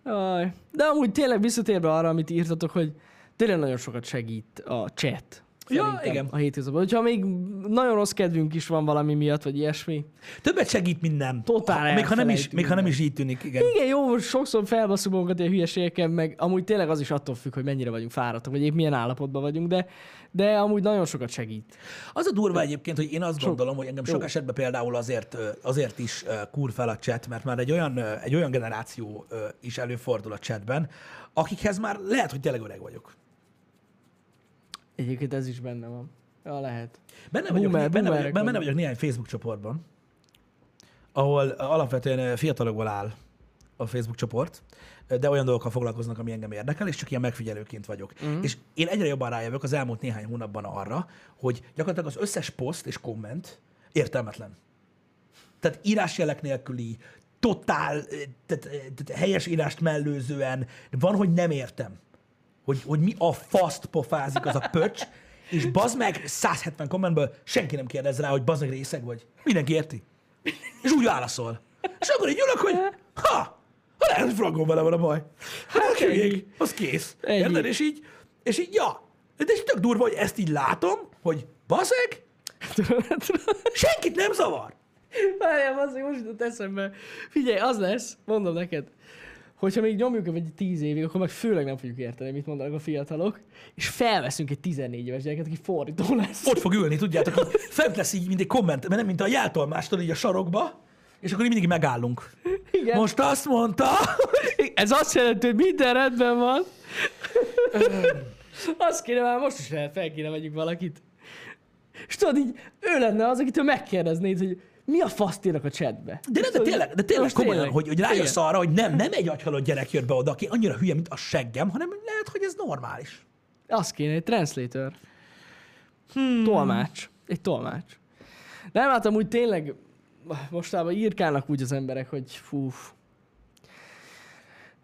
Aj. De amúgy tényleg visszatérve arra, amit írtatok, hogy tényleg nagyon sokat segít a chat. Ja, Szerintem igen. A hétköznapban. Hogyha még nagyon rossz kedvünk is van valami miatt, vagy ilyesmi. többet segít, mint nem. Totál Ha- még, ha nem is, még ha nem is így tűnik, igen. Igen, jó, sokszor felbasszuk magunkat ilyen hülyeségeken, meg amúgy tényleg az is attól függ, hogy mennyire vagyunk fáradtak, vagy épp milyen állapotban vagyunk, de, de amúgy nagyon sokat segít. Az a durva egyébként, hogy én azt gondolom, hogy engem sok Jó. esetben például azért, azért is ö, kur fel a chat, mert már egy olyan, egy olyan generáció is előfordul a chatben, akikhez már lehet, hogy tényleg öreg vagyok. Egyébként ez is benne van. Ja, lehet. Benne vagyok, Boomer- benne, vagyok, benne vagyok néhány Facebook csoportban, ahol alapvetően fiatalokból áll a Facebook csoport, de olyan dolgokkal foglalkoznak, ami engem érdekel, és csak ilyen megfigyelőként vagyok. Mm. És én egyre jobban rájövök az elmúlt néhány hónapban arra, hogy gyakorlatilag az összes poszt és komment értelmetlen. Tehát írásjelek nélküli, totál, tehát, tehát helyes írást mellőzően, van, hogy nem értem, hogy, hogy mi a faszt pofázik az a pöcs, és bazd meg 170 kommentből senki nem kérdez rá, hogy bazd meg részeg vagy. Mindenki érti. És úgy válaszol. És akkor így ülök, hogy ha, ha lehet, hogy vele van a baj. Hát Hát hülyék, az kész. Ennyi. Érted? És így, és így, ja. De ez tök durva, hogy ezt így látom, hogy baszeg, senkit nem zavar. Várjál, az most jutott eszembe. Figyelj, az lesz, mondom neked, hogyha még nyomjuk egy 10 évig, akkor meg főleg nem fogjuk érteni, mit mondanak a fiatalok, és felveszünk egy 14 éves gyereket, aki fordító lesz. Ott fog ülni, tudjátok, így fent lesz így, mint egy komment, mert nem mint a jeltolmástól így a sarokba, és akkor így mindig megállunk. Igen. Most azt mondta, Ez azt jelenti, hogy minden rendben van. azt kéne már most is fel, fel kéne vegyük valakit. És tudod, így ő lenne az, akitől megkérdeznéd, hogy mi a faszt írnak a chatbe. De, nem, de tényleg, de tényleg komolyan, tényleg. hogy, hogy rájössz Igen. arra, hogy nem, nem egy agyhalott gyerek jött be oda, aki annyira hülye, mint a seggem, hanem lehet, hogy ez normális. Az kéne, egy translator. Hmm. Tolmács. Egy tolmács. Nem, hát amúgy tényleg mostában írkálnak úgy az emberek, hogy fú.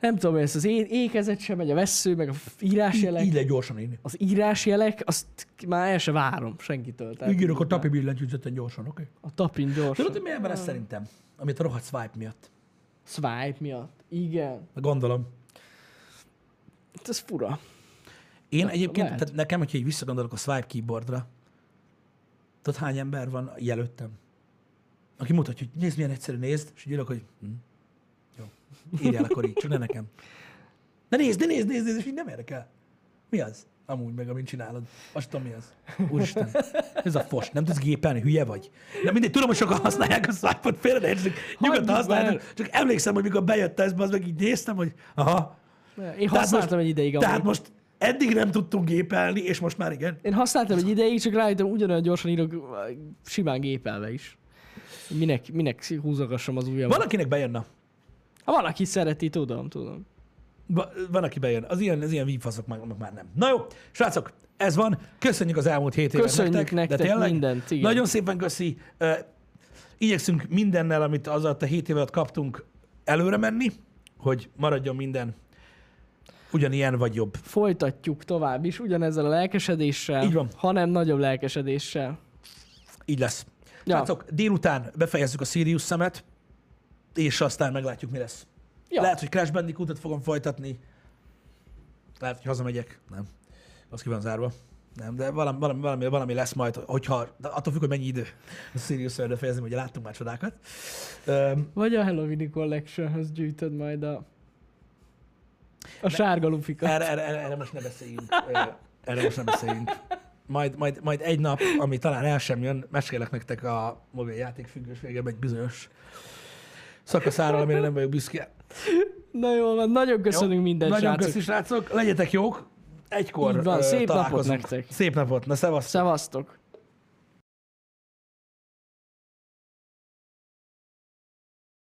Nem tudom, ez az é- ékezet sem megy, a vesző, meg a írásjelek. Így lehet gyorsan írni. Az írásjelek, azt már el se várom senkitől. Tehát Így írok a tapi billentyűzeten gyorsan, oké? Okay? A tapin gyorsan. Tudod, hogy miért van ez szerintem? Amit a rohadt swipe miatt. Swipe miatt. Igen. Gondolom. ez fura. Én egyébként, lehet. tehát nekem, hogyha így visszagondolok a swipe keyboardra, tudod hány ember van jelöltem? Aki mutatja, hogy nézd, milyen egyszerű, nézd, és így ülök, hogy hm, jó, írjál akkor így, csak ne nekem. Ne nézd, ne nézd, nézd, nézd, és így nem érdekel. Mi az? Amúgy meg, amint csinálod. Azt tudom, mi az. Úristen, ez a fos, nem tudsz gépelni, hülye vagy. De mindegy, tudom, hogy sokan használják a swipe-ot, félre ne nyugodtan használjátok. Csak emlékszem, hogy mikor bejött ez, az meg így néztem, hogy aha. Én használtam egy ideig Tehát amúgy. most eddig nem tudtunk gépelni, és most már igen. Én használtam egy ideig, csak rájöttem, ugyanolyan gyorsan írok simán gépelve is. Minek, minek húzogassam az ujjam. Van, akinek bejönne. Ha valaki szereti, tudom, tudom. Va- Van, aki bejön. Az ilyen, az ilyen vígfaszok meg, meg már nem. Na jó, srácok, ez van. Köszönjük az elmúlt hét évet Köszönjük nektek. nektek de tényleg, mindent, igen. Nagyon szépen köszi. Igyekszünk mindennel, amit az a hét évet kaptunk, előre menni, hogy maradjon minden ugyanilyen vagy jobb. Folytatjuk tovább is, ugyanezzel a lelkesedéssel, Így van. hanem nagyobb lelkesedéssel. Így lesz. Ja. Srácok, délután befejezzük a Sirius szemet, és aztán meglátjuk, mi lesz. Ja. Lehet, hogy Crash Bandicootot fogom folytatni. Lehet, hogy hazamegyek. Nem. Az ki van zárva. Nem, de valami, valami, valami, valami lesz majd, hogyha, attól függ, hogy mennyi idő a Sirius erre fejezni, hogy láttunk már csodákat. Öm, Vagy a Halloween Collectionhez gyűjtöd majd a, a sárga lufikat. erre, erre, erre, erre most ne beszéljünk. Erre most ne beszéljünk. Majd, majd, majd egy nap, ami talán el sem jön, mesélek nektek a mobiljáték függőségem egy bizonyos szakaszáról, amire nem vagyok büszke. Na jó van, nagyon köszönünk mindent, Nagyon srácok. köszi, srácok. Legyetek jók. Egykor Így van, szép napot nektek. Szép napot. Na, szevasztok. Szevasztok.